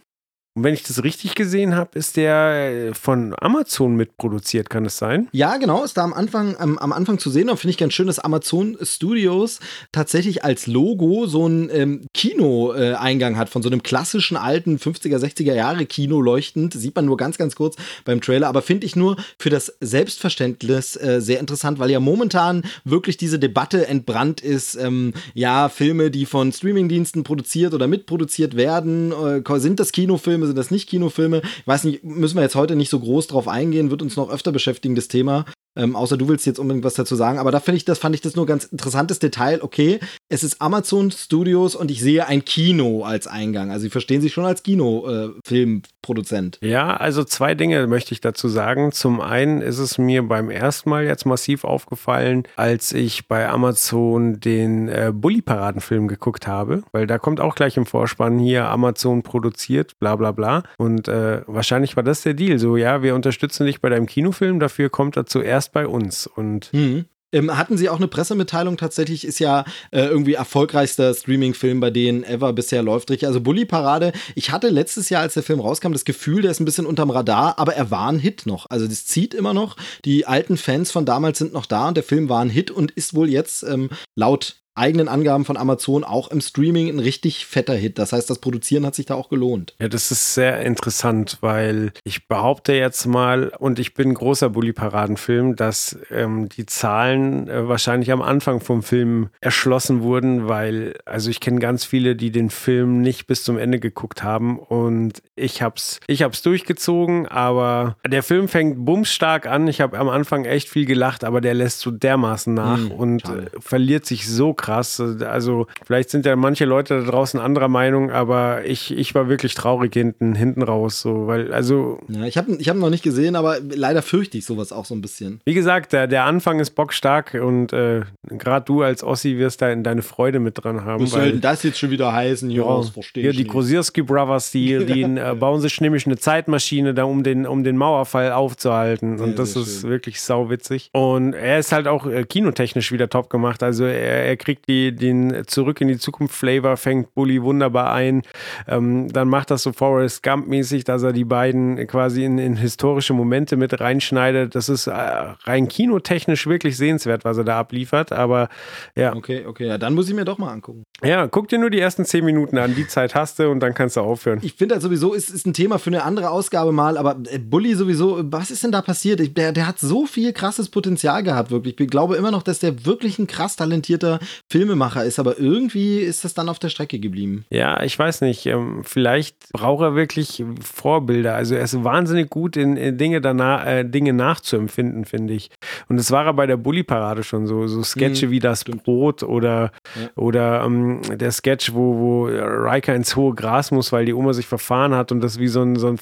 Speaker 3: Und wenn ich das richtig gesehen habe, ist der äh, von Amazon mitproduziert, kann es sein?
Speaker 4: Ja, genau, ist da am Anfang, am, am Anfang zu sehen. Und finde ich ganz schön, dass Amazon Studios tatsächlich als Logo so einen ähm, Kino-Eingang hat, von so einem klassischen alten 50er, 60er Jahre Kino leuchtend. Sieht man nur ganz, ganz kurz beim Trailer. Aber finde ich nur für das Selbstverständnis äh, sehr interessant, weil ja momentan wirklich diese Debatte entbrannt ist. Ähm, ja, Filme, die von Streamingdiensten produziert oder mitproduziert werden, äh, sind das Kinofilme, sind das nicht Kinofilme? Ich weiß nicht, müssen wir jetzt heute nicht so groß drauf eingehen, wird uns noch öfter beschäftigen, das Thema. Ähm, außer du willst jetzt unbedingt was dazu sagen, aber da finde ich, das fand ich das nur ganz interessantes Detail. Okay, es ist Amazon Studios und ich sehe ein Kino als Eingang. Also sie verstehen sich schon als Kino-Filmproduzent.
Speaker 3: Ja, also zwei Dinge möchte ich dazu sagen. Zum einen ist es mir beim ersten Mal jetzt massiv aufgefallen, als ich bei Amazon den äh, Bully-Paraden-Film geguckt habe, weil da kommt auch gleich im Vorspann hier Amazon produziert, bla bla bla. Und äh, wahrscheinlich war das der Deal. So, ja, wir unterstützen dich bei deinem Kinofilm, dafür kommt er zuerst bei uns. Und
Speaker 4: Mhm. Ähm, hatten sie auch eine Pressemitteilung tatsächlich, ist ja äh, irgendwie erfolgreichster Streaming-Film, bei denen ever bisher läuft. Richtig. Also Bully Parade, ich hatte letztes Jahr, als der Film rauskam, das Gefühl, der ist ein bisschen unterm Radar, aber er war ein Hit noch. Also das zieht immer noch. Die alten Fans von damals sind noch da und der Film war ein Hit und ist wohl jetzt ähm, laut eigenen Angaben von Amazon auch im Streaming ein richtig fetter Hit. Das heißt, das Produzieren hat sich da auch gelohnt.
Speaker 3: Ja, das ist sehr interessant, weil ich behaupte jetzt mal, und ich bin großer Bully-Paraden-Film, dass ähm, die Zahlen äh, wahrscheinlich am Anfang vom Film erschlossen wurden, weil, also ich kenne ganz viele, die den Film nicht bis zum Ende geguckt haben und ich hab's, ich hab's durchgezogen, aber der Film fängt bumsstark an. Ich habe am Anfang echt viel gelacht, aber der lässt so dermaßen nach
Speaker 4: Hm,
Speaker 3: und äh, verliert sich so krass. Also vielleicht sind ja manche Leute da draußen anderer Meinung, aber ich, ich war wirklich traurig hinten, hinten raus. So, weil, also,
Speaker 4: Ja, ich habe ich hab ihn noch nicht gesehen, aber leider fürchte ich sowas auch so ein bisschen.
Speaker 3: wie gesagt, der, der Anfang ist bockstark und äh, gerade du als Ossi wirst da in deine Freude mit dran haben.
Speaker 4: Was soll denn das jetzt schon wieder heißen? Ja,
Speaker 3: Ja,
Speaker 4: das verstehe
Speaker 3: hier
Speaker 4: ich
Speaker 3: die. Krosierski Brothers, die, (laughs) die äh, bauen sich nämlich eine Zeitmaschine da, um den, um den Mauerfall aufzuhalten. Und das
Speaker 4: sehr
Speaker 3: ist
Speaker 4: schön.
Speaker 3: wirklich sauwitzig. Und er ist halt auch äh, kinotechnisch wieder top gemacht. Also er, er kriegt die, den Zurück in die Zukunft Flavor, fängt Bully wunderbar ein. Ähm, dann macht das so Forrest Gump-mäßig, dass er die beiden quasi in, in historische Momente mit reinschneidet. Das ist äh, rein kinotechnisch wirklich sehenswert, was er da abliefert. Aber ja,
Speaker 4: Okay, okay, ja, dann muss ich mir doch mal angucken.
Speaker 3: ja, guck dir nur die ersten zehn Minuten an. Die Zeit hast du und dann kannst du aufhören.
Speaker 4: Ich finde halt sowieso, ist, ist ein Thema für eine andere Ausgabe mal, aber äh, Bully sowieso, was ist denn da passiert? Ich, der, der hat so viel krasses Potenzial gehabt, wirklich. Ich glaube immer noch, dass der wirklich ein krass talentierter Filmemacher ist, aber irgendwie ist das dann auf der Strecke geblieben.
Speaker 3: Ja, ich weiß nicht. ähm, Vielleicht braucht er wirklich Vorbilder. Also er ist wahnsinnig gut in, in Dinge danach, äh, Dinge nachzuempfinden, finde ich. Und das war er bei der Bully-Parade schon so. So Sketche
Speaker 4: Mhm,
Speaker 3: wie das
Speaker 4: stimmt.
Speaker 3: Brot oder,
Speaker 4: Ja.
Speaker 3: oder ähm, der Sketch, wo, wo Riker ins hohe Gras muss, weil die Oma sich verfahren hat und das wie so ein, so ein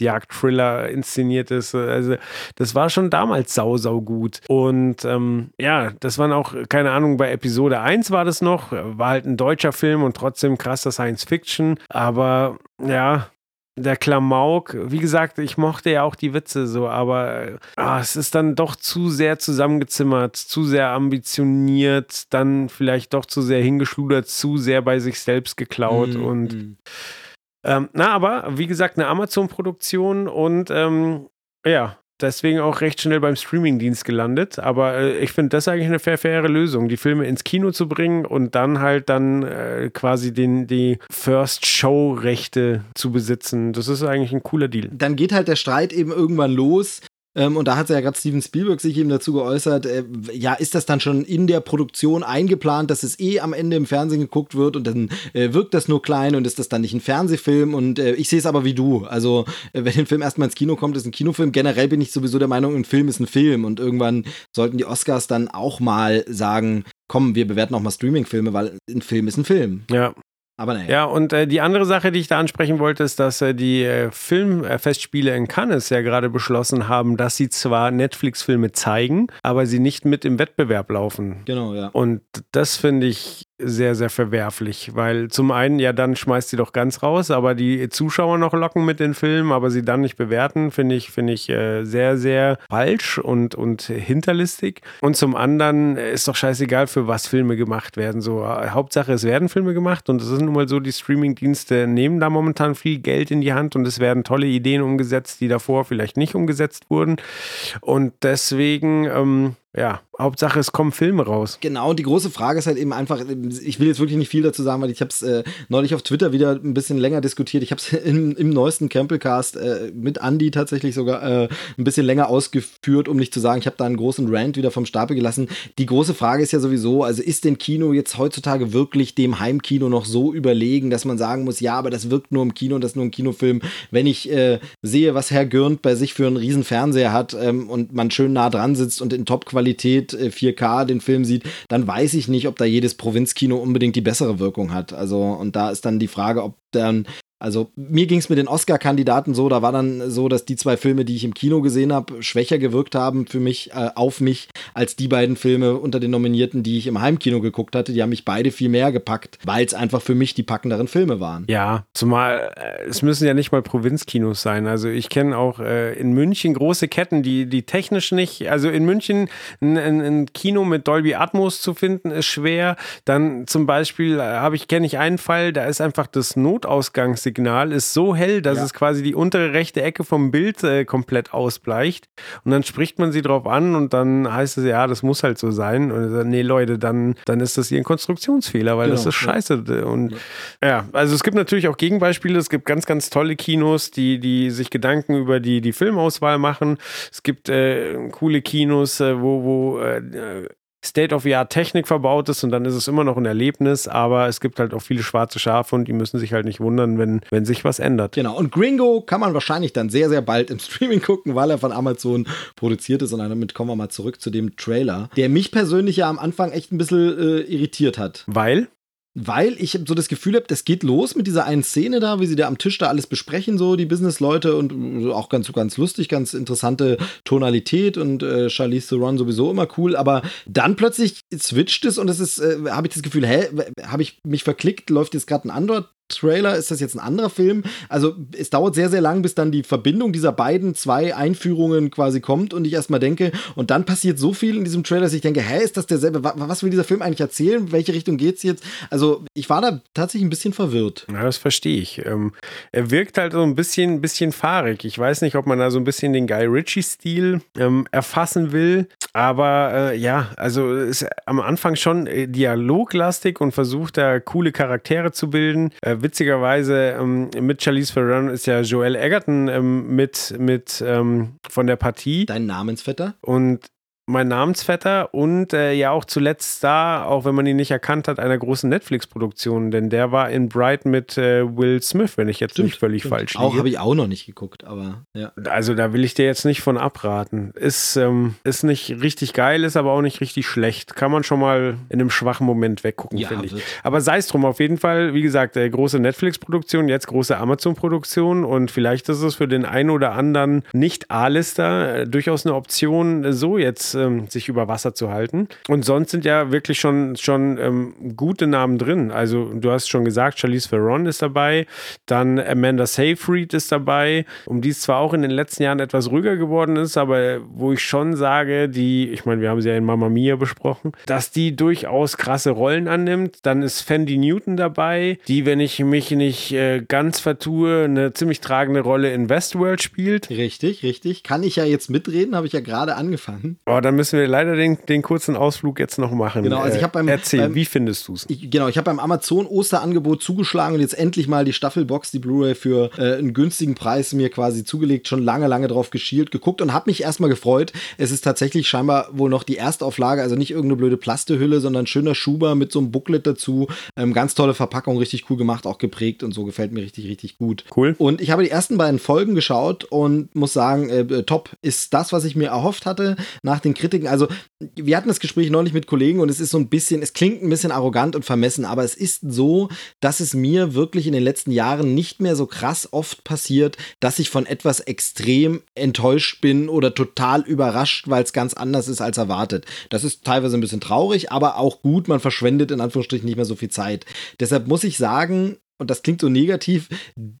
Speaker 3: Verfolgungsjagd-Thriller inszeniert ist. Also das war schon damals sau, sau gut. Und ähm, ja, das waren auch, keine Ahnung, bei Episode 1 war das noch, war halt ein deutscher Film und trotzdem krasser Science Fiction. Aber ja, der Klamauk, wie gesagt, ich mochte ja auch die Witze so, aber ah, es ist dann doch zu sehr zusammengezimmert, zu sehr ambitioniert, dann vielleicht doch zu sehr hingeschludert, zu sehr bei sich selbst geklaut
Speaker 4: Mm,
Speaker 3: und
Speaker 4: mm.
Speaker 3: ähm, na, aber wie gesagt, eine Amazon-Produktion und ähm, ja, deswegen auch recht schnell beim Streamingdienst gelandet. Aber äh, ich finde das eigentlich eine fair, faire Lösung, die Filme ins Kino zu bringen und dann halt dann äh, quasi den, die First-Show-Rechte zu besitzen. Das ist eigentlich ein cooler Deal.
Speaker 4: dann geht halt der Streit eben irgendwann los. Ähm, und da hat ja gerade Steven Spielberg sich eben dazu geäußert, äh, ja, ist das dann schon in der Produktion eingeplant, dass es eh am Ende im Fernsehen geguckt wird und dann äh, wirkt das nur klein und ist das dann nicht ein Fernsehfilm und äh, ich sehe es aber wie du. Also, äh, wenn ein Film erstmal ins Kino kommt, ist ein Kinofilm. Generell bin ich sowieso der Meinung, ein Film ist ein Film und irgendwann sollten die Oscars dann auch mal sagen, komm, wir bewerten auch mal Streaming-Filme, weil ein Film ist ein Film.
Speaker 3: Ja,
Speaker 4: Aber naja.
Speaker 3: Ja, und äh, die andere Sache, die ich da ansprechen wollte, ist, dass äh, die äh, Filmfestspiele in Cannes ja gerade beschlossen haben, dass sie zwar Netflix-Filme zeigen, aber sie nicht mit im Wettbewerb laufen.
Speaker 4: Genau, ja.
Speaker 3: Und das finde ich sehr, sehr verwerflich, weil zum einen, ja, dann schmeißt sie doch ganz raus, aber die Zuschauer noch locken mit den Filmen, aber sie dann nicht bewerten, finde ich, finde ich äh, sehr, sehr falsch und, und hinterlistig. Und zum anderen äh, ist doch scheißegal, für was Filme gemacht werden. So, äh, Hauptsache, es werden Filme gemacht und es ist nun mal so, die Streamingdienste nehmen da momentan viel Geld in die Hand und es werden tolle Ideen umgesetzt, die davor vielleicht nicht umgesetzt wurden. Und deswegen, ähm, ja, Hauptsache, es kommen Filme raus.
Speaker 4: Genau, und die große Frage ist halt eben einfach, ich will jetzt wirklich nicht viel dazu sagen, weil ich habe es äh, neulich auf Twitter wieder ein bisschen länger diskutiert. Ich habe es (laughs) im, neuesten Campbellcast äh, mit Andy tatsächlich sogar äh, ein bisschen länger ausgeführt, um nicht zu sagen, ich habe da einen großen Rant wieder vom Stapel gelassen. Die große Frage ist ja sowieso, also ist denn Kino jetzt heutzutage wirklich dem Heimkino noch so überlegen, dass man sagen muss, ja, aber das wirkt nur im Kino, das ist nur ein Kinofilm. Wenn ich äh, sehe, was Herr Gürnt bei sich für einen riesen Fernseher hat ähm, und man schön nah dran sitzt und in Top-Qualität äh, 4K den Film sieht, dann weiß ich nicht, ob da jedes Provinzkino unbedingt die bessere Wirkung hat. Also, und da ist dann die Frage, ob dann also mir ging es mit den Oscar-Kandidaten so, da war dann so, dass die zwei Filme, die ich im Kino gesehen habe, schwächer gewirkt haben für mich, äh, auf mich, als die beiden Filme unter den Nominierten, die ich im Heimkino geguckt hatte. Die haben mich beide viel mehr gepackt, weil es einfach für mich die packenderen Filme waren.
Speaker 3: Ja, zumal äh, es müssen ja nicht mal Provinzkinos sein. Also ich kenne auch äh, in München große Ketten, die, die technisch nicht, also in München ein, ein, ein Kino mit Dolby Atmos zu finden, ist schwer. Dann zum Beispiel äh, habe ich, kenne ich einen Fall, da ist einfach das Notausgangssignal ist so hell, dass
Speaker 4: Ja.
Speaker 3: es quasi die untere rechte Ecke vom Bild äh, komplett ausbleicht. Und dann spricht man sie drauf an und dann heißt es, ja, das muss halt so sein. Und dann, nee, Leute, dann, dann ist das ihr Konstruktionsfehler, weil das
Speaker 4: Genau,
Speaker 3: ist
Speaker 4: ja.
Speaker 3: scheiße. Und ja, also es gibt natürlich auch Gegenbeispiele. Es gibt ganz, ganz tolle Kinos, die, die sich Gedanken über die, die Filmauswahl machen. Es gibt äh, coole Kinos, äh, wo, wo äh, State-of-the-Art-Technik verbaut ist und dann ist es immer noch ein Erlebnis, aber es gibt halt auch viele schwarze Schafe und die müssen sich halt nicht wundern, wenn, wenn sich was ändert.
Speaker 4: Genau, und Gringo kann man wahrscheinlich dann sehr, sehr bald im Streaming gucken, weil er von Amazon produziert ist. Und damit kommen wir mal zurück zu dem Trailer, der mich persönlich ja am Anfang echt ein bisschen äh, irritiert hat.
Speaker 3: Weil?
Speaker 4: Weil ich so das Gefühl habe, das geht los mit dieser einen Szene da, wie sie da am Tisch da alles besprechen, so die Businessleute und äh, auch ganz, ganz lustig, ganz interessante Tonalität und äh, Charlize Theron sowieso immer cool, aber dann plötzlich switcht es und es ist, äh, habe ich das Gefühl, hä, habe ich mich verklickt, läuft jetzt gerade ein anderer Trailer, ist das jetzt ein anderer Film? Also es dauert sehr, sehr lang, bis dann die Verbindung dieser beiden zwei Einführungen quasi kommt und ich erstmal denke, und dann passiert so viel in diesem Trailer, dass ich denke, hä, ist das derselbe? Wa- Was will dieser Film eigentlich erzählen? Welche Richtung geht's jetzt? Also ich war da tatsächlich ein bisschen verwirrt.
Speaker 3: Ja, das verstehe ich. Ähm, er wirkt halt so ein bisschen, bisschen fahrig. Ich weiß nicht, ob man da so ein bisschen den Guy Ritchie-Stil ähm, erfassen will. Aber äh, ja, also ist am Anfang schon äh, dialoglastig und versucht da coole Charaktere zu bilden. Äh, witzigerweise ähm, mit Charlize Theron ist ja Joel Egerton ähm, mit, mit ähm, von der Partie.
Speaker 4: Dein Namensvetter?
Speaker 3: Und mein Namensvetter und äh, ja auch zuletzt da, auch wenn man ihn nicht erkannt hat, einer großen Netflix-Produktion, denn der war in Bright mit äh, Will Smith, wenn ich jetzt nicht völlig falsch
Speaker 4: Auch
Speaker 3: liege.
Speaker 4: habe ich auch noch nicht geguckt, aber ja.
Speaker 3: Also da will ich dir jetzt nicht von abraten. Ist, ähm, ist nicht richtig geil, ist aber auch nicht richtig schlecht. Kann man schon mal in einem schwachen Moment weggucken,
Speaker 4: Ja,
Speaker 3: finde ich. Aber sei es drum, auf jeden Fall, wie gesagt, äh, große Netflix-Produktion, jetzt große Amazon-Produktion und vielleicht ist es für den einen oder anderen Nicht-A-Lister äh, durchaus eine Option, so jetzt ähm, sich über Wasser zu halten. Und sonst sind ja wirklich schon, schon ähm, gute Namen drin. Also du hast schon gesagt, Charlize Theron ist dabei, dann Amanda Seyfried ist dabei, um die es zwar auch in den letzten Jahren etwas ruhiger geworden ist, aber wo ich schon sage, die, ich meine, wir haben sie ja in Mamma Mia besprochen, dass die durchaus krasse Rollen annimmt. Dann ist Fendi Newton dabei, die, wenn ich mich nicht äh, ganz vertue, eine ziemlich tragende Rolle in Westworld spielt.
Speaker 4: Richtig, richtig. Kann ich ja jetzt mitreden, habe ich ja gerade angefangen.
Speaker 3: Oh, dann müssen wir leider den, den kurzen Ausflug jetzt noch machen.
Speaker 4: Genau, also ich habe beim
Speaker 3: Erzähl,
Speaker 4: beim,
Speaker 3: wie findest du es?
Speaker 4: Genau, ich habe beim Amazon Osterangebot zugeschlagen und jetzt endlich mal die Staffelbox, die Blu-ray für äh, einen günstigen Preis mir quasi zugelegt, schon lange, lange drauf geschielt, geguckt und habe mich erstmal gefreut. Es ist tatsächlich scheinbar wohl noch die Erstauflage, also nicht irgendeine blöde Plastehülle, sondern schöner Schuber mit so einem Booklet dazu. Ähm, ganz tolle Verpackung, richtig cool gemacht, auch geprägt und so gefällt mir richtig, richtig gut.
Speaker 3: Cool.
Speaker 4: Und ich habe die ersten beiden Folgen geschaut und muss sagen, äh, top ist das, was ich mir erhofft hatte nach den Kritiken. Also wir hatten das Gespräch neulich mit Kollegen und es ist so ein bisschen, es klingt ein bisschen arrogant und vermessen, aber es ist so, dass es mir wirklich in den letzten Jahren nicht mehr so krass oft passiert, dass ich von etwas extrem enttäuscht bin oder total überrascht, weil es ganz anders ist als erwartet. Das ist teilweise ein bisschen traurig, aber auch gut. Man verschwendet in Anführungsstrichen nicht mehr so viel Zeit. Deshalb muss ich sagen, und das klingt so negativ,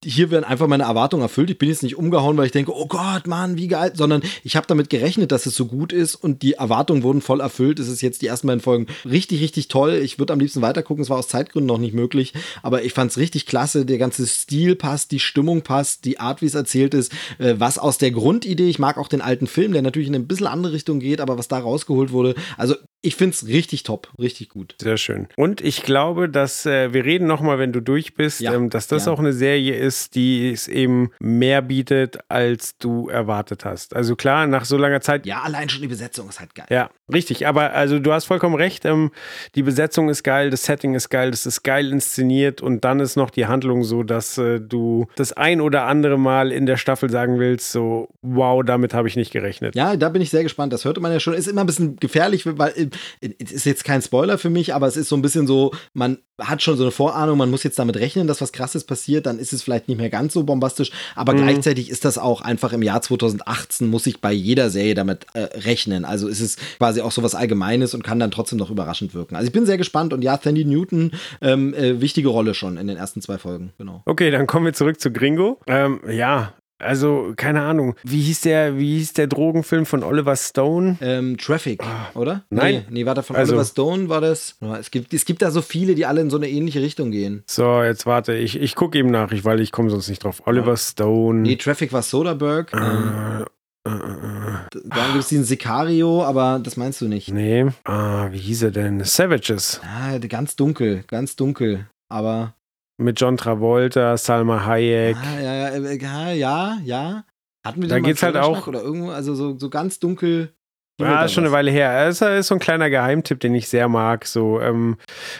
Speaker 4: hier werden einfach meine Erwartungen erfüllt. Ich bin jetzt nicht umgehauen, weil ich denke, oh Gott, Mann, wie geil, sondern ich habe damit gerechnet, dass es so gut ist und die Erwartungen wurden voll erfüllt. Es ist jetzt die ersten beiden Folgen richtig, richtig toll. Ich würde am liebsten weitergucken, es war aus Zeitgründen noch nicht möglich, aber ich fand es richtig klasse. Der ganze Stil passt, die Stimmung passt, die Art, wie es erzählt ist, äh, was aus der Grundidee, ich mag auch den alten Film, der natürlich in eine bisschen andere Richtung geht, aber was da rausgeholt wurde. Also ich finde es richtig top, richtig gut.
Speaker 3: Sehr schön. Und ich glaube, dass äh, wir reden nochmal, wenn du durch bist,
Speaker 4: Ja.
Speaker 3: ähm, dass das
Speaker 4: Ja.
Speaker 3: auch eine Serie ist, die es eben mehr bietet, als du erwartet hast. Also klar, nach so langer Zeit.
Speaker 4: Ja, allein schon die Besetzung ist halt geil.
Speaker 3: Ja, richtig. Aber also du hast vollkommen recht. Ähm, die Besetzung ist geil, das Setting ist geil, das ist geil inszeniert und dann ist noch die Handlung so, dass äh, du das ein oder andere Mal in der Staffel sagen willst, so, wow, damit habe ich nicht gerechnet.
Speaker 4: Ja, da bin ich sehr gespannt. Das hörte man ja schon. Ist immer ein bisschen gefährlich, weil äh, ist jetzt kein Spoiler für mich, aber es ist so ein bisschen so, man hat schon so eine Vorahnung, man muss jetzt damit rechnen, dass was Krasses passiert, dann ist es vielleicht nicht mehr ganz so bombastisch, aber gleichzeitig ist das auch einfach im Jahr 2018 muss ich bei jeder Serie damit äh, rechnen. Also ist es quasi auch so was Allgemeines und kann dann trotzdem noch überraschend wirken. Also ich bin sehr gespannt und ja, Sandy Newton, ähm, äh, wichtige Rolle schon in den ersten zwei Folgen, genau.
Speaker 3: Okay, dann kommen wir zurück zu Gringo. Ähm, ja, also keine Ahnung. Wie hieß der, wie hieß der Drogenfilm von Oliver Stone?
Speaker 4: Ähm, Traffic, oder?
Speaker 3: nein.
Speaker 4: Nee, nee warte, von
Speaker 3: Also-
Speaker 4: Oliver Stone war das. Es gibt, es gibt da so viele, die alle in so eine ähnliche Richtung gehen.
Speaker 3: So, jetzt warte, ich, ich gucke eben nach, ich, weil ich komme sonst nicht drauf. Oliver Stone.
Speaker 4: Nee, Traffic war Soderbergh.
Speaker 3: Äh, äh, äh,
Speaker 4: dann gibt es diesen Sicario, aber das meinst du nicht.
Speaker 3: nee. Ah, wie hieß er denn? Savages.
Speaker 4: Ah, ganz dunkel, ganz dunkel. Aber.
Speaker 3: Mit John Travolta, Salma Hayek.
Speaker 4: Ah, ja, ja, äh, ja, ja, ja. Hatten wir
Speaker 3: Da geht's halt auch-
Speaker 4: Oder irgendwo, also so, so ganz dunkel.
Speaker 3: Ja, ist schon eine Weile her. Es ist so ein kleiner Geheimtipp, den ich sehr mag. So ähm,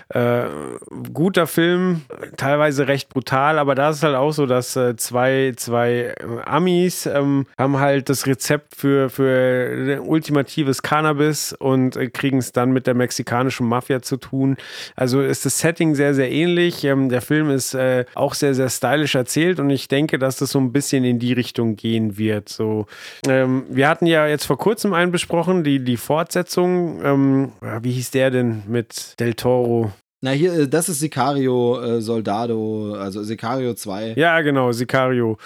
Speaker 3: äh, guter Film, teilweise recht brutal, aber da ist es halt auch so, dass äh, zwei, zwei äh, Amis ähm, haben halt das Rezept für, für ultimatives Cannabis und äh, kriegen es dann mit der mexikanischen Mafia zu tun. Also ist das Setting sehr, sehr ähnlich. Ähm, der Film ist äh, auch sehr, sehr stylisch erzählt und ich denke, dass das so ein bisschen in die Richtung gehen wird. So, ähm, wir hatten ja jetzt vor kurzem einen besprochen, die, die Fortsetzung. Ähm, wie hieß der denn mit Del Toro?
Speaker 4: Na, hier, äh, das ist Sicario äh, Soldado, also Sicario 2.
Speaker 3: Ja, genau, Sicario.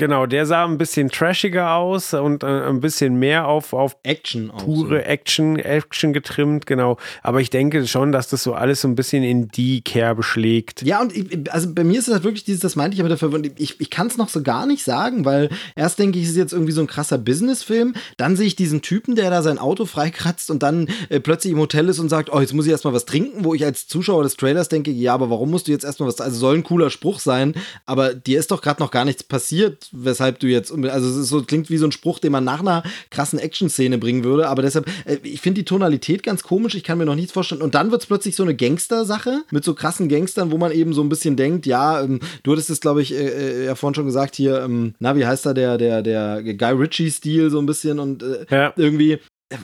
Speaker 3: Genau, der sah ein bisschen trashiger aus und äh, ein bisschen mehr auf, auf
Speaker 4: Action
Speaker 3: pure. Action, Action getrimmt, genau. Aber ich denke schon, dass das so alles so ein bisschen in die Kerbe schlägt.
Speaker 4: Ja, und ich, also bei mir ist das wirklich dieses, das meinte ich aber dafür, ich, ich kann es noch so gar nicht sagen, weil erst denke ich, es ist jetzt irgendwie so ein krasser Businessfilm, dann sehe ich diesen Typen, der da sein Auto freikratzt und dann äh, plötzlich im Hotel ist und sagt, oh, jetzt muss ich erstmal was trinken, wo ich als Zuschauer des Trailers denke, ja, aber warum musst du jetzt erstmal was, also soll ein cooler Spruch sein, aber dir ist doch gerade noch gar nichts passiert, weshalb du jetzt, also es ist so, klingt wie so ein Spruch, den man nach einer krassen Action-Szene bringen würde, aber deshalb, äh, ich finde die Tonalität ganz komisch, ich kann mir noch nichts vorstellen und dann wird es plötzlich so eine Gangster-Sache mit so krassen Gangstern, wo man eben so ein bisschen denkt, ja, ähm, du hattest es, glaube ich, äh, äh, ja vorhin schon gesagt, hier, ähm, na, wie heißt da der, der, der Guy Ritchie-Stil so ein bisschen und äh,
Speaker 3: Ja.
Speaker 4: irgendwie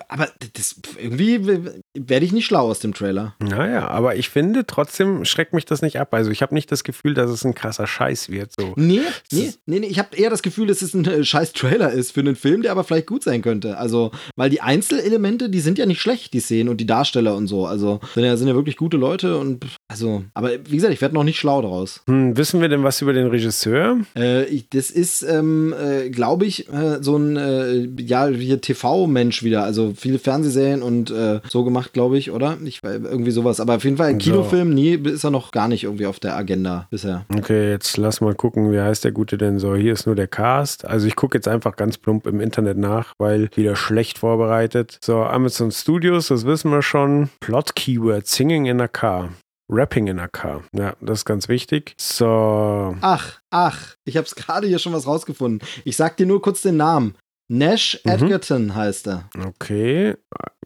Speaker 4: aber das, irgendwie werde ich nicht schlau aus dem Trailer.
Speaker 3: Naja, aber ich finde, trotzdem schreckt mich das nicht ab. Also ich habe nicht das Gefühl, dass es ein krasser Scheiß wird. So.
Speaker 4: Nee, nee, nee, nee. ich habe eher das Gefühl, dass es ein äh, scheiß Trailer ist für einen Film, der aber vielleicht gut sein könnte. Also, weil die Einzelelemente, die sind ja nicht schlecht, die Szenen und die Darsteller und so. Also sind ja, sind ja wirklich gute Leute und also, aber wie gesagt, ich werde noch nicht schlau daraus.
Speaker 3: Hm, wissen wir denn was über den Regisseur?
Speaker 4: Äh, ich, das ist, ähm, äh, glaube ich, äh, so ein äh, ja, hier TV-Mensch wieder. Also viele Fernsehserien und äh, so gemacht, glaube ich, oder? Ich irgendwie sowas. Aber auf jeden Fall ein Kinofilm, nie ist er noch gar nicht irgendwie auf der Agenda bisher.
Speaker 3: Okay, jetzt lass mal gucken, wie heißt der Gute denn so? Hier ist nur der Cast. Also ich gucke jetzt einfach ganz plump im Internet nach, weil wieder schlecht vorbereitet. So, Amazon Studios, das wissen wir schon. Plot Keyword, Singing in a Car. Rapping in a Car. Ja, das ist ganz wichtig. So.
Speaker 4: Ach, ach, ich habe es (laughs) gerade hier schon was rausgefunden. Ich sag dir nur kurz den Namen. Nash mhm. Edgerton heißt er.
Speaker 3: Okay.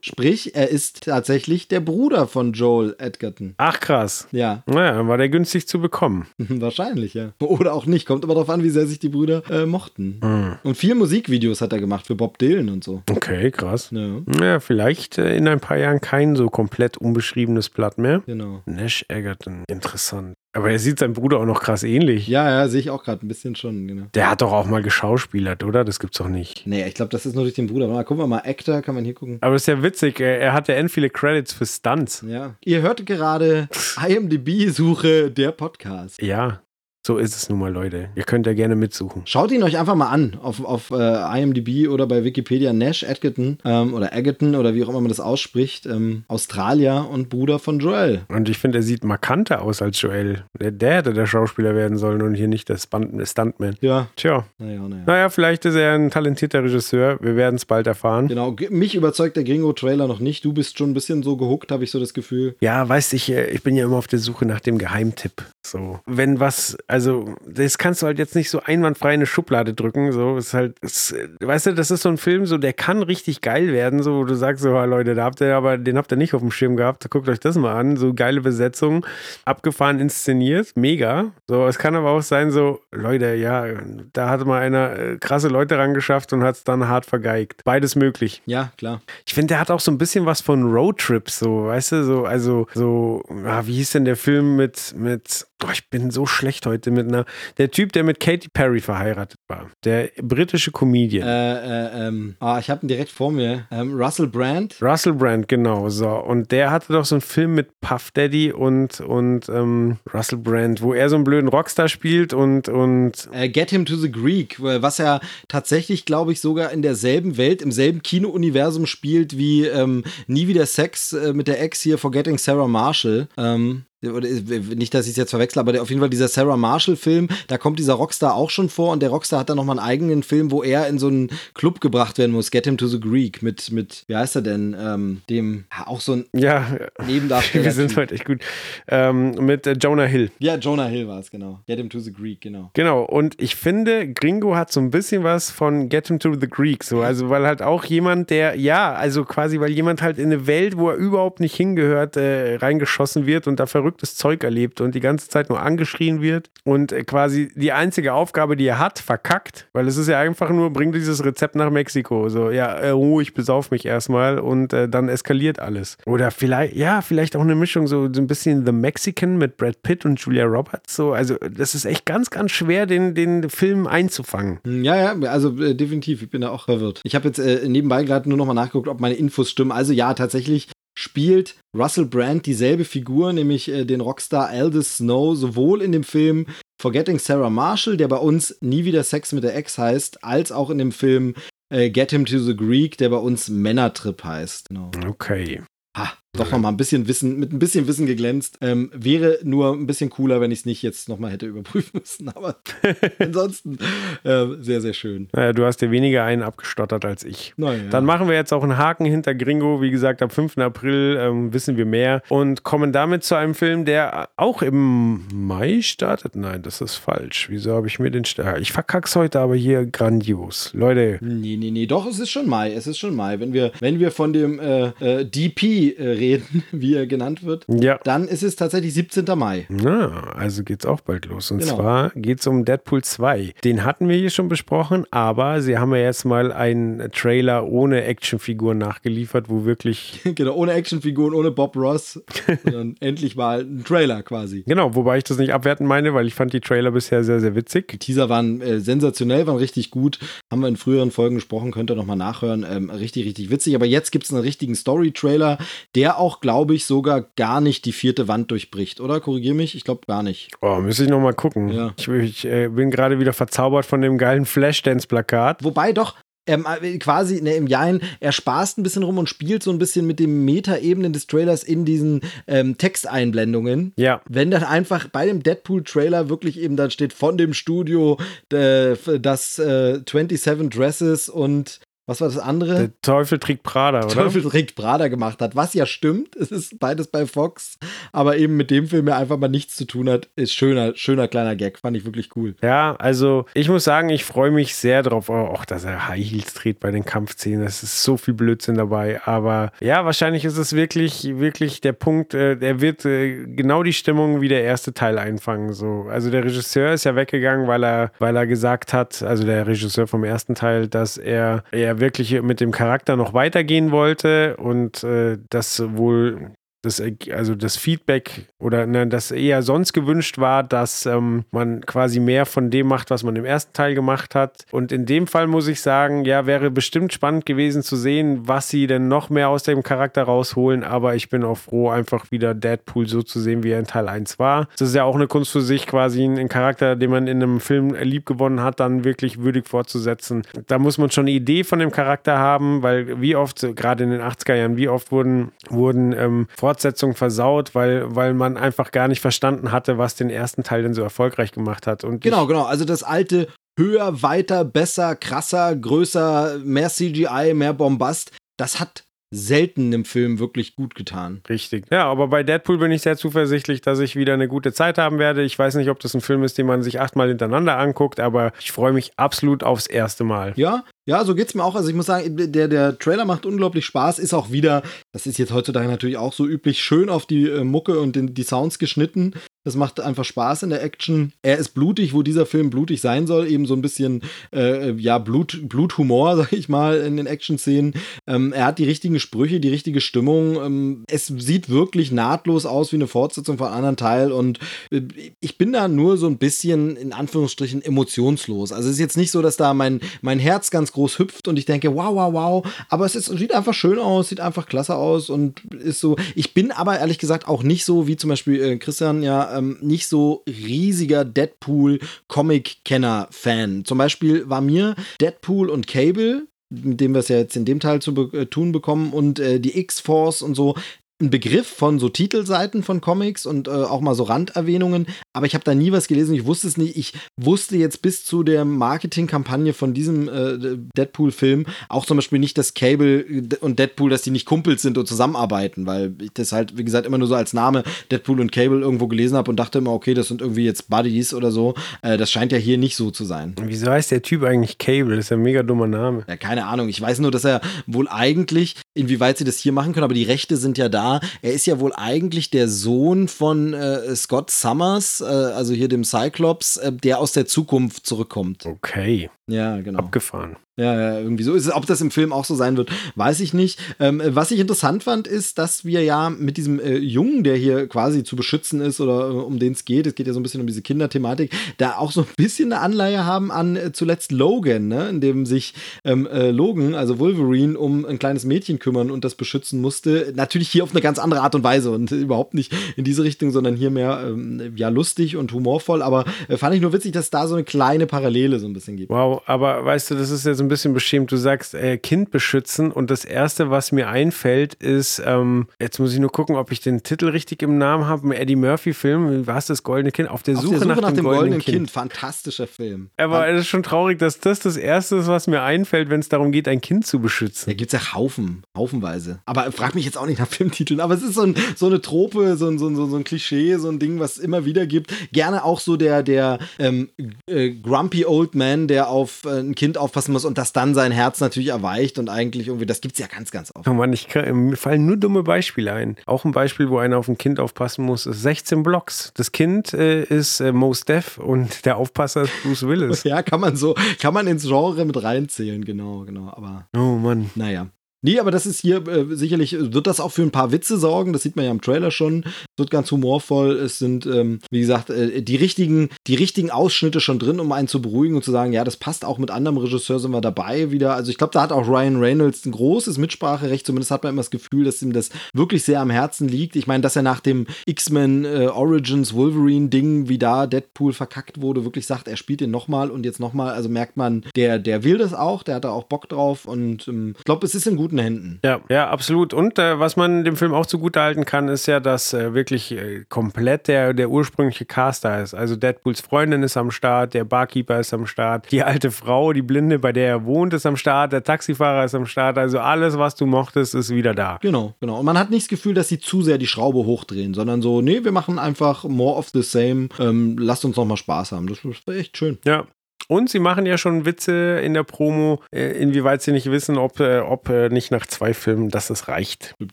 Speaker 4: Sprich, er ist tatsächlich der Bruder von Joel Edgerton.
Speaker 3: Ach krass.
Speaker 4: Ja.
Speaker 3: Naja, dann war der günstig zu bekommen. (laughs)
Speaker 4: Wahrscheinlich, ja. Oder auch nicht. Kommt aber darauf an, wie sehr sich die Brüder äh, mochten.
Speaker 3: Mhm.
Speaker 4: Und vier Musikvideos hat er gemacht für Bob Dylan und so.
Speaker 3: Okay, krass.
Speaker 4: Ja,
Speaker 3: ja vielleicht äh, in ein paar Jahren kein so komplett unbeschriebenes Blatt mehr.
Speaker 4: Genau.
Speaker 3: Nash Egerton. Interessant. Aber er sieht seinem Bruder auch noch krass ähnlich.
Speaker 4: Ja, ja, sehe ich auch gerade ein bisschen schon, genau.
Speaker 3: Der hat doch auch mal geschauspielert, oder? Das gibt's doch nicht.
Speaker 4: Nee, ich glaube, das ist nur durch den Bruder. Mal gucken wir mal, Actor, kann man hier gucken.
Speaker 3: Aber ist ja witzig, er, er hat ja end viele Credits für Stunts.
Speaker 4: Ja. Ihr hört gerade IMDb-Suche der Podcast.
Speaker 3: Ja. So ist es nun mal, Leute. Ihr könnt ja gerne mitsuchen.
Speaker 4: Schaut ihn euch einfach mal an auf, auf äh, IMDb oder bei Wikipedia. Nash Edgerton ähm, oder Egerton oder wie auch immer man das ausspricht. Ähm, Australier und Bruder von Joel.
Speaker 3: Und ich finde, er sieht markanter aus als Joel. Der, der hätte der Schauspieler werden sollen und hier nicht der Stuntman.
Speaker 4: Ja.
Speaker 3: Tja.
Speaker 4: Naja, naja.
Speaker 3: Naja, vielleicht ist er ein talentierter Regisseur. Wir werden es bald erfahren.
Speaker 4: Genau. Mich überzeugt der Gringo-Trailer noch nicht. Du bist schon ein bisschen so gehuckt, habe ich so das Gefühl.
Speaker 3: Ja, weißt du, ich, äh, ich bin ja immer auf der Suche nach dem Geheimtipp. So. Wenn was, also, das kannst du halt jetzt nicht so einwandfrei in eine Schublade drücken. So, ist halt, ist, weißt du, das ist so ein Film, so, der kann richtig geil werden, so, wo du sagst, so, Leute, da habt ihr aber, den habt ihr nicht auf dem Schirm gehabt. Guckt euch das mal an. So geile Besetzung, abgefahren inszeniert, mega. So, es kann aber auch sein, so, Leute, ja, da hat mal einer äh, krasse Leute rangeschafft und hat es dann hart vergeigt. Beides möglich.
Speaker 4: Ja, klar.
Speaker 3: Ich finde, der hat auch so ein bisschen was von Roadtrips, so, weißt du, so, also, so, ah, wie hieß denn der Film mit, mit, oh, ich bin so schlecht heute mit einer, der Typ, der mit Katy Perry verheiratet war, der britische Comedian.
Speaker 4: Äh, äh, ähm, ah, ich habe ihn direkt vor mir. Ähm, Russell Brand.
Speaker 3: Russell Brand, genau, so. Und der hatte doch so einen Film mit Puff Daddy und, und ähm, Russell Brand, wo er so einen blöden Rockstar spielt und, und.
Speaker 4: Äh, Get Him to the Greek, was er tatsächlich, glaube ich, sogar in derselben Welt, im selben Kino-Universum spielt wie ähm, Nie wieder Sex äh, mit der Ex hier Forgetting Sarah Marshall. Ähm, nicht, dass ich es jetzt verwechsel, aber der, auf jeden Fall dieser Sarah Marshall-Film, da kommt dieser Rockstar auch schon vor und der Rockstar hat dann nochmal einen eigenen Film, wo er in so einen Club gebracht werden muss, Get Him to the Greek, mit, mit wie heißt er denn, ähm, dem, auch so ein
Speaker 3: ja,
Speaker 4: Nebendarsteller. (laughs)
Speaker 3: Wir sind heute echt gut. Ähm, mit äh, Jonah Hill.
Speaker 4: Ja, Jonah Hill war es, genau. Get Him to the Greek, genau.
Speaker 3: Genau, und ich finde, Gringo hat so ein bisschen was von Get Him to the Greek, so, also weil halt auch jemand, der, ja, also quasi, weil jemand halt in eine Welt, wo er überhaupt nicht hingehört, äh, reingeschossen wird und da verrückt verrücktes Zeug erlebt und die ganze Zeit nur angeschrien wird und quasi die einzige Aufgabe, die er hat, verkackt, weil es ist ja einfach nur, bring dieses Rezept nach Mexiko. So, ja, äh, ich besauf mich erstmal und äh, dann eskaliert alles. Oder vielleicht, ja, vielleicht auch eine Mischung, so, so ein bisschen The Mexican mit Brad Pitt und Julia Roberts. So, also das ist echt ganz, ganz schwer, den, den Film einzufangen.
Speaker 4: Hm, ja, ja, also äh, definitiv. Ich bin da auch verwirrt. Ich habe jetzt äh, nebenbei gerade nur nochmal nachgeguckt, ob meine Infos stimmen. Also ja, tatsächlich spielt Russell Brand dieselbe Figur, nämlich äh, den Rockstar Aldous Snow, sowohl in dem Film Forgetting Sarah Marshall, der bei uns nie wieder Sex mit der Ex heißt, als auch in dem Film äh, Get Him to the Greek, der bei uns Männertrip heißt.
Speaker 3: Genau. Okay.
Speaker 4: Ha, doch noch mal ein bisschen Wissen, mit ein bisschen Wissen geglänzt. Ähm, wäre nur ein bisschen cooler, wenn ich es nicht jetzt noch mal hätte überprüfen (laughs) müssen. Aber (laughs) ansonsten äh, sehr, sehr schön.
Speaker 3: Naja, du hast dir weniger einen abgestottert als ich.
Speaker 4: Naja.
Speaker 3: Dann machen wir jetzt auch einen Haken hinter Gringo. Wie gesagt, am 5. April ähm, wissen wir mehr und kommen damit zu einem Film, der auch im Mai startet. Nein, das ist falsch. Wieso habe ich mir den... St ich verkack's heute aber hier grandios. Leute.
Speaker 4: Nee, nee, nee. Doch, es ist schon Mai. Es ist schon Mai. Wenn wir, wenn wir von dem äh, äh, DP äh, reden, (laughs) wie er genannt wird,
Speaker 3: Ja.
Speaker 4: dann ist es tatsächlich 17. Mai.
Speaker 3: Na, also geht's auch bald los. Und
Speaker 4: Genau.
Speaker 3: zwar geht's um Deadpool 2. Den hatten wir hier schon besprochen, aber sie haben ja jetzt mal einen Trailer ohne Actionfiguren nachgeliefert, wo wirklich. (laughs)
Speaker 4: genau, ohne Actionfiguren, ohne Bob Ross, (laughs) sondern endlich mal ein Trailer quasi.
Speaker 3: Genau, wobei ich das nicht abwerten meine, weil ich fand die Trailer bisher sehr, sehr witzig.
Speaker 4: Die Teaser waren äh, sensationell, waren richtig gut. Haben wir in früheren Folgen gesprochen, könnt ihr nochmal nachhören. Ähm, richtig, richtig witzig. Aber jetzt gibt es einen richtigen Story-Trailer, der auch, glaube ich, sogar gar nicht die vierte Wand durchbricht, oder? Korrigier mich, ich glaube gar nicht.
Speaker 3: Oh, müsste ich nochmal gucken.
Speaker 4: Ja.
Speaker 3: Ich, ich äh, bin gerade wieder verzaubert von dem geilen Flashdance-Plakat.
Speaker 4: Wobei doch. Ähm, äh, quasi ne, im Jain, er spaßt ein bisschen rum und spielt so ein bisschen mit den Meta-Ebenen des Trailers in diesen ähm, Texteinblendungen.
Speaker 3: Ja.
Speaker 4: Wenn dann einfach bei dem Deadpool-Trailer wirklich eben dann steht von dem Studio äh, das äh, 27 Dresses und was war das andere?
Speaker 3: Der Teufel trägt Prada, oder?
Speaker 4: Teufel trägt Prada gemacht hat, was ja stimmt. Es ist beides bei Fox, aber eben mit dem Film ja einfach mal nichts zu tun hat, ist schöner, schöner kleiner Gag. Fand ich wirklich cool.
Speaker 3: Ja, also ich muss sagen, ich freue mich sehr drauf, auch dass er High Heels dreht bei den Kampfszenen. Es ist so viel Blödsinn dabei. Aber ja, wahrscheinlich ist es wirklich, wirklich der Punkt, äh, der wird äh, genau die Stimmung wie der erste Teil einfangen. So. Also der Regisseur ist ja weggegangen, weil er, weil er gesagt hat, also der Regisseur vom ersten Teil, dass er, er wirklich mit dem Charakter noch weitergehen wollte und äh, das wohl das, also das Feedback oder ne, das eher sonst gewünscht war, dass ähm, man quasi mehr von dem macht, was man im ersten Teil gemacht hat. Und in dem Fall muss ich sagen, ja, wäre bestimmt spannend gewesen zu sehen, was sie denn noch mehr aus dem Charakter rausholen. Aber ich bin auch froh, einfach wieder Deadpool so zu sehen, wie er in Teil 1 war. Das ist ja auch eine Kunst für sich, quasi einen Charakter, den man in einem Film lieb gewonnen hat, dann wirklich würdig fortzusetzen. Da muss man schon eine Idee von dem Charakter haben, weil wie oft, gerade in den 80er Jahren, wie oft wurden, wurden ähm, Fortsetzungen versaut, weil, weil man einfach gar nicht verstanden hatte, was den ersten Teil denn so erfolgreich gemacht hat. Und
Speaker 4: Genau, genau. Also das alte höher, weiter, besser, krasser, größer, mehr CGI, mehr Bombast, das hat selten im Film wirklich gut getan.
Speaker 3: Richtig. Ja, aber bei Deadpool bin ich sehr zuversichtlich, dass ich wieder eine gute Zeit haben werde. Ich weiß nicht, ob das ein Film ist, den man sich achtmal hintereinander anguckt, aber ich freue mich absolut aufs erste Mal.
Speaker 4: Ja, ja, so geht's mir auch. Also ich muss sagen, der, der Trailer macht unglaublich Spaß, ist auch wieder, das ist jetzt heutzutage natürlich auch so üblich, schön auf die äh, Mucke und den, die Sounds geschnitten. Das macht einfach Spaß in der Action. Er ist blutig, wo dieser Film blutig sein soll. Eben so ein bisschen, äh, ja, Blut, Bluthumor, (laughs) sag ich mal, in den Action-Szenen. Ähm, er hat die richtigen Sprüche, die richtige Stimmung. Ähm, es sieht wirklich nahtlos aus wie eine Fortsetzung von einem anderen Teil. Und äh, ich bin da nur so ein bisschen, in Anführungsstrichen, emotionslos. Also es ist jetzt nicht so, dass da mein, mein Herz ganz groß hüpft und ich denke, wow, wow, wow. Aber es ist, sieht einfach schön aus, sieht einfach klasse aus und ist so. Ich bin aber ehrlich gesagt auch nicht so, wie zum Beispiel äh, Christian ja ähm, nicht so riesiger Deadpool-Comic-Kenner-Fan. Zum Beispiel war mir Deadpool und Cable, mit dem wir es ja jetzt in dem Teil zu be- äh, tun bekommen, und äh, die X-Force und so, ein Begriff von so Titelseiten von Comics und äh, auch mal so Randerwähnungen, aber ich habe da nie was gelesen, ich wusste es nicht. Ich wusste jetzt bis zu der Marketingkampagne von diesem äh, Deadpool-Film auch zum Beispiel nicht, dass Cable und Deadpool, dass die nicht Kumpels sind und zusammenarbeiten, weil ich das halt, wie gesagt, immer nur so als Name Deadpool und Cable irgendwo gelesen habe und dachte immer, okay, das sind irgendwie jetzt Buddies oder so. Äh, das scheint ja hier nicht so zu sein.
Speaker 3: Wieso heißt der Typ eigentlich Cable? Das ist ja ein mega dummer Name.
Speaker 4: Ja, keine Ahnung. Ich weiß nur, dass er wohl eigentlich, inwieweit sie das hier machen können, aber die Rechte sind ja da. Er ist ja wohl eigentlich der Sohn von äh, Scott Summers, äh, also hier dem Cyclops, äh, der aus der Zukunft zurückkommt.
Speaker 3: Okay,
Speaker 4: Ja, genau.
Speaker 3: abgefahren.
Speaker 4: Ja, ja, irgendwie so ist es. Ob das im Film auch so sein wird, weiß ich nicht. Ähm, was ich interessant fand, ist, dass wir ja mit diesem äh, Jungen, der hier quasi zu beschützen ist oder äh, um den es geht, es geht ja so ein bisschen um diese Kinderthematik, da auch so ein bisschen eine Anleihe haben an äh, zuletzt Logan, ne? in dem sich ähm, äh, Logan, also Wolverine, um ein kleines Mädchen kümmern und das beschützen musste. Natürlich hier auf eine ganz andere Art und Weise und (laughs) überhaupt nicht in diese Richtung, sondern hier mehr ähm, ja lustig und humorvoll. Aber äh, fand ich nur witzig, dass es da so eine kleine Parallele so ein bisschen gibt.
Speaker 3: Wow, aber weißt du, das ist jetzt ein bisschen beschämt. Du sagst äh, Kind beschützen und das Erste, was mir einfällt, ist, ähm, jetzt muss ich nur gucken, ob ich den Titel richtig im Namen habe, ein Eddie Murphy-Film, was das goldene Kind? Auf der
Speaker 4: Auf
Speaker 3: Suche,
Speaker 4: der Suche
Speaker 3: nach, dem, goldenen, kind.
Speaker 4: Fantastischer Film.
Speaker 3: Aber es ist schon traurig, dass das das Erste ist, was mir einfällt, wenn es darum geht, ein Kind zu beschützen.
Speaker 4: Da gibt es ja Haufen, haufenweise. Aber frag mich jetzt auch nicht nach (laughs) Filmtiteln. Aber es ist so, ein, so eine Trope, so ein, so, ein, so ein Klischee, so ein Ding, was es immer wieder gibt. Gerne auch so der, der ähm, äh, Grumpy Old Man, der auf auf äh, ein Kind aufpassen muss und dass dann sein Herz natürlich erweicht und eigentlich irgendwie, das gibt es ja ganz, ganz oft.
Speaker 3: Oh Mann, ich kann, mir fallen nur dumme Beispiele ein. Auch ein Beispiel, wo einer auf ein Kind aufpassen muss, ist 16 Blocks. Das Kind äh, ist äh, Mos Def und der Aufpasser ist Bruce Willis. (laughs)
Speaker 4: Ja, kann man so, kann man ins Genre mit reinzählen, genau, genau. Aber
Speaker 3: Oh Mann.
Speaker 4: naja. Nee, aber das ist hier äh, sicherlich, wird das auch für ein paar Witze sorgen, das sieht man ja im Trailer schon. Es wird ganz humorvoll. Es sind, ähm, wie gesagt, äh, die richtigen, die richtigen Ausschnitte schon drin, um einen zu beruhigen und zu sagen, ja, das passt auch mit anderem Regisseur, sind wir dabei wieder. Also ich glaube, da hat auch Ryan Reynolds ein großes Mitspracherecht, zumindest hat man immer das Gefühl, dass ihm das wirklich sehr am Herzen liegt. Ich meine, dass er nach dem X-Men äh, Origins Wolverine-Ding, wie da Deadpool verkackt wurde, wirklich sagt, er spielt den nochmal und jetzt nochmal. Also merkt man, der, der will das auch, der hat da auch Bock drauf und ähm, ich glaube, es ist in guten Händen.
Speaker 3: Ja, ja, absolut. Und äh, was man dem Film auch zugutehalten kann, ist ja, dass äh, wirklich äh, komplett der, der ursprüngliche Cast da ist. Also Deadpools Freundin ist am Start, der Barkeeper ist am Start, die alte Frau, die Blinde, bei der er wohnt, ist am Start, der Taxifahrer ist am Start. Also alles, was du mochtest, ist wieder da.
Speaker 4: Genau, genau. Und man hat nicht das Gefühl, dass sie zu sehr die Schraube hochdrehen, sondern so, nee, wir machen einfach more of the same. Ähm, lasst uns noch mal Spaß haben. Das ist echt schön.
Speaker 3: Ja. Und sie machen ja schon Witze in der Promo, äh, inwieweit sie nicht wissen, ob, äh, ob äh, nicht nach zwei Filmen, dass es reicht.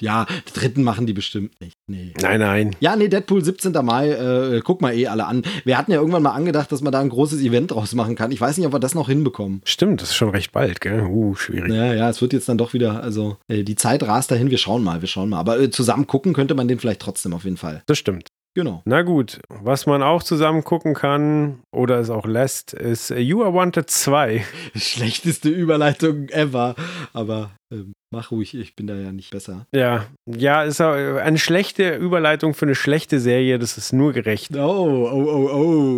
Speaker 4: Ja, die dritten machen die bestimmt nicht. Nee.
Speaker 3: Nein, nein.
Speaker 4: Ja, nee, Deadpool 17. Mai, äh, guck mal eh alle an. Wir hatten ja irgendwann mal angedacht, dass man da ein großes Event draus machen kann. Ich weiß nicht, ob wir das noch hinbekommen.
Speaker 3: Stimmt, das ist schon recht bald, gell? Uh, schwierig.
Speaker 4: Ja, ja, es wird jetzt dann doch wieder, also äh, die Zeit rast dahin, wir schauen mal, wir schauen mal. Aber äh, zusammen gucken könnte man den vielleicht trotzdem auf jeden Fall.
Speaker 3: Das stimmt.
Speaker 4: Genau.
Speaker 3: Na gut, was man auch zusammen gucken kann oder es auch lässt, ist äh, You Are Wanted 2. (laughs)
Speaker 4: Schlechteste Überleitung ever. Aber ähm, mach ruhig, ich bin da ja nicht besser.
Speaker 3: Ja, ja, ist äh, eine schlechte Überleitung für eine schlechte Serie, das ist nur gerecht.
Speaker 4: Oh, oh, oh,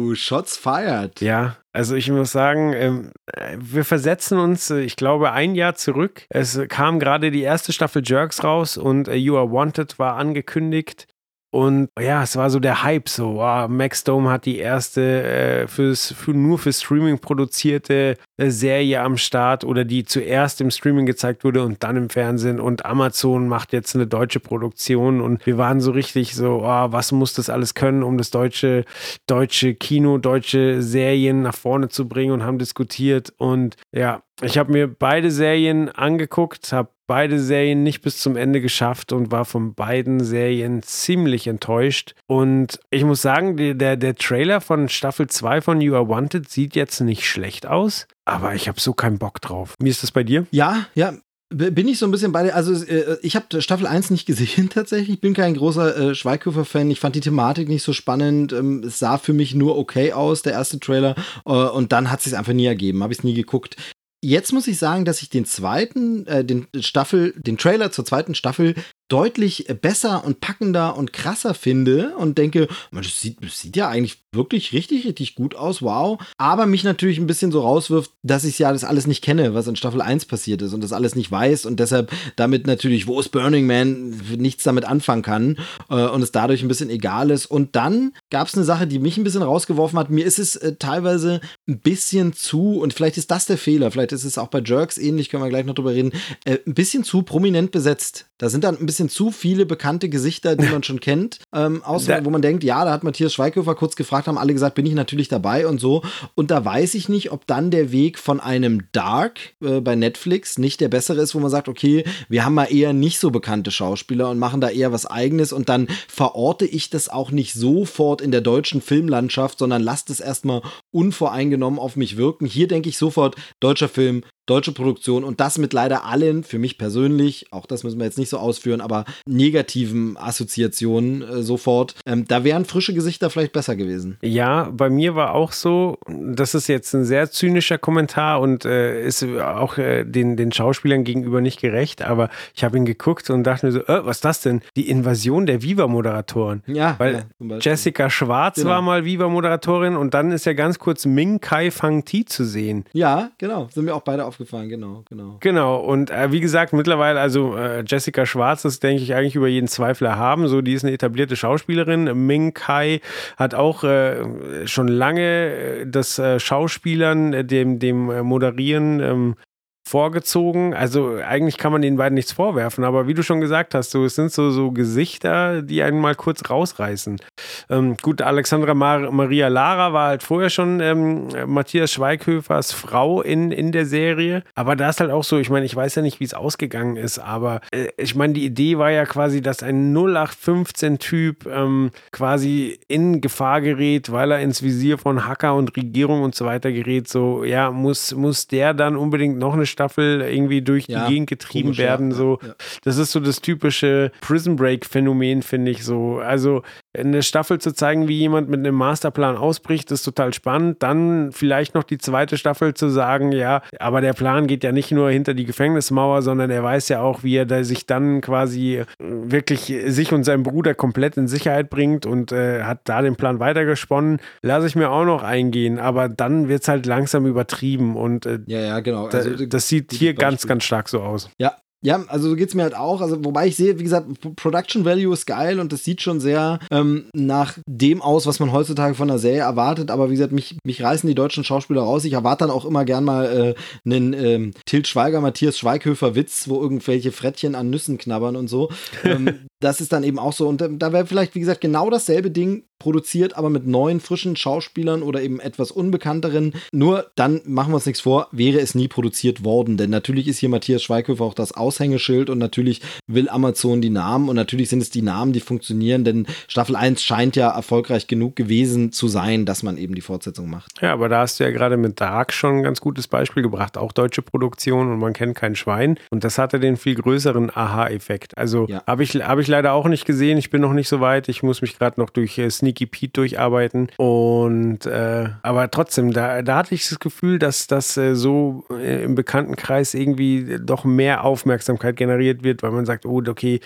Speaker 4: oh, Shots fired.
Speaker 3: Ja, also ich muss sagen, ähm, wir versetzen uns, äh, ich glaube, ein Jahr zurück. Es kam gerade die erste Staffel Jerks raus und äh, You Are Wanted war angekündigt. Und ja, es war so der Hype, so, wow, Max Dome hat die erste äh, fürs, für, nur für Streaming produzierte äh, Serie am Start oder die zuerst im Streaming gezeigt wurde und dann im Fernsehen. Und Amazon macht jetzt eine deutsche Produktion und wir waren so richtig so, oh, was muss das alles können, um das deutsche, deutsche Kino, deutsche Serien nach vorne zu bringen und haben diskutiert. Und ja, ich habe mir beide Serien angeguckt, habe beide Serien nicht bis zum Ende geschafft und war von beiden Serien ziemlich enttäuscht. Und ich muss sagen, der, der Trailer von Staffel 2 von You Are Wanted sieht jetzt nicht schlecht aus, aber ich habe so keinen Bock drauf. Wie ist das bei dir?
Speaker 4: Ja, ja, bin ich so ein bisschen bei dir. Also, äh, ich habe Staffel 1 nicht (laughs) gesehen tatsächlich. Ich bin kein großer äh, Schweighöfer-Fan. Ich fand die Thematik nicht so spannend. Ähm, es sah für mich nur okay aus, der erste Trailer. Äh, und dann hat es sich einfach nie ergeben. Habe ich es nie geguckt. Jetzt muss ich sagen, dass ich den zweiten, äh, den Staffel, den Trailer zur zweiten Staffel deutlich besser und packender und krasser finde und denke, man, das, sieht, das sieht ja eigentlich wirklich richtig, richtig gut aus, wow. Aber mich natürlich ein bisschen so rauswirft, dass ich ja das alles nicht kenne, was in Staffel 1 passiert ist und das alles nicht weiß und deshalb damit natürlich, wo ist Burning Man, nichts damit anfangen kann äh, und es dadurch ein bisschen egal ist. Und dann gab es eine Sache, die mich ein bisschen rausgeworfen hat. Mir ist es äh, teilweise ein bisschen zu, und vielleicht ist das der Fehler, vielleicht ist es auch bei Jerks ähnlich, können wir gleich noch drüber reden, äh, ein bisschen zu prominent besetzt. Da sind dann ein bisschen zu viele bekannte Gesichter, die man (laughs) schon kennt. Ähm, außer, wo man denkt, ja, da hat Matthias Schweighöfer kurz gefragt, haben alle gesagt, bin ich natürlich dabei und so. Und da weiß ich nicht, ob dann der Weg von einem Dark äh, bei Netflix nicht der bessere ist, wo man sagt, okay, wir haben mal eher nicht so bekannte Schauspieler und machen da eher was eigenes und dann verorte ich das auch nicht sofort in der deutschen Filmlandschaft, sondern lasst es erstmal unvoreingenommen auf mich wirken. Hier denke ich sofort, deutscher Film, deutsche Produktion und das mit leider allen, für mich persönlich, auch das müssen wir jetzt nicht so ausführen, aber negativen Assoziationen äh, sofort. Ähm, da wären frische Gesichter vielleicht besser gewesen.
Speaker 3: Ja, bei mir war auch so, das ist jetzt ein sehr zynischer Kommentar und äh, ist auch äh, den, den Schauspielern gegenüber nicht gerecht, aber ich habe ihn geguckt und dachte mir so, äh, was ist das denn? Die Invasion der Viva-Moderatoren.
Speaker 4: Ja,
Speaker 3: weil
Speaker 4: ja,
Speaker 3: Jessica Schwarz genau. war mal Viva-Moderatorin und dann ist ja ganz kurz Ming Kai Fang Ti zu sehen.
Speaker 4: Ja, genau, sind mir auch beide aufgefallen, genau, genau.
Speaker 3: Genau, und äh, wie gesagt, mittlerweile, also äh, Jessica Schwarz, denke ich eigentlich über jeden Zweifler haben, so die ist eine etablierte Schauspielerin. Ming Kai hat auch äh, schon lange das äh, Schauspielern, dem, dem Moderieren ähm, vorgezogen. Also eigentlich kann man den beiden nichts vorwerfen, aber wie du schon gesagt hast, so, es sind so, so Gesichter, die einen mal kurz rausreißen. Ähm, gut, Alexandra Mar Maria Lara war halt vorher schon ähm, Matthias Schweighöfers Frau in, in der Serie, aber da ist halt auch so, ich meine, ich weiß ja nicht, wie es ausgegangen ist, aber äh, ich meine, die Idee war ja quasi, dass ein 0815-Typ ähm, quasi in Gefahr gerät, weil er ins Visier von Hacker und Regierung und so weiter gerät. So, ja, muss, muss der dann unbedingt noch eine Staffel irgendwie durch ja, die Gegend getrieben werden? So, ja. das ist so das typische Prison Break-Phänomen, finde ich so. Also eine Staffel zu zeigen, wie jemand mit einem Masterplan ausbricht, ist total spannend. Dann vielleicht noch die zweite Staffel zu sagen, ja, aber der Plan geht ja nicht nur hinter die Gefängnismauer, sondern er weiß ja auch, wie er sich dann quasi wirklich sich und seinen Bruder komplett in Sicherheit bringt und äh, hat da den Plan weitergesponnen. Lasse ich mir auch noch eingehen, aber dann wird es halt langsam übertrieben und äh,
Speaker 4: ja, ja, genau.
Speaker 3: Also, da, das sieht hier ganz, ganz stark so aus.
Speaker 4: Ja, ja, also so geht es mir halt auch. Also, wobei ich sehe, wie gesagt, Production Value ist geil und das sieht schon sehr ähm, nach dem aus, was man heutzutage von der Serie erwartet. Aber wie gesagt, mich, mich reißen die deutschen Schauspieler raus. Ich erwarte dann auch immer gern mal äh, einen ähm, Tilt Schweiger, Matthias Schweighöfer Witz, wo irgendwelche Frettchen an Nüssen knabbern und so. ähm, (laughs) das ist dann eben auch so. Und äh, da wäre vielleicht, wie gesagt, genau dasselbe Ding produziert, aber mit neuen, frischen Schauspielern oder eben etwas unbekannteren. Nur dann machen wir uns nichts vor, wäre es nie produziert worden. Denn natürlich ist hier Matthias Schweighöfer auch das Aushängeschild und natürlich will Amazon die Namen und natürlich sind es die Namen, die funktionieren, denn Staffel 1 scheint ja erfolgreich genug gewesen zu sein, dass man eben die Fortsetzung macht.
Speaker 3: Ja, aber da hast du ja gerade mit Dark schon ein ganz gutes Beispiel gebracht. Auch deutsche Produktion und man kennt kein Schwein. Und das hatte den viel größeren Aha-Effekt. Also ja. habe ich, hab ich leider auch nicht gesehen. Ich bin noch nicht so weit. Ich muss mich gerade noch durch äh, Sneaky Pete durcharbeiten. Und äh, aber trotzdem, da, da hatte ich das Gefühl, dass das äh, so äh, im Bekanntenkreis irgendwie doch mehr Aufmerksamkeit generiert wird, weil man sagt, oh, okay,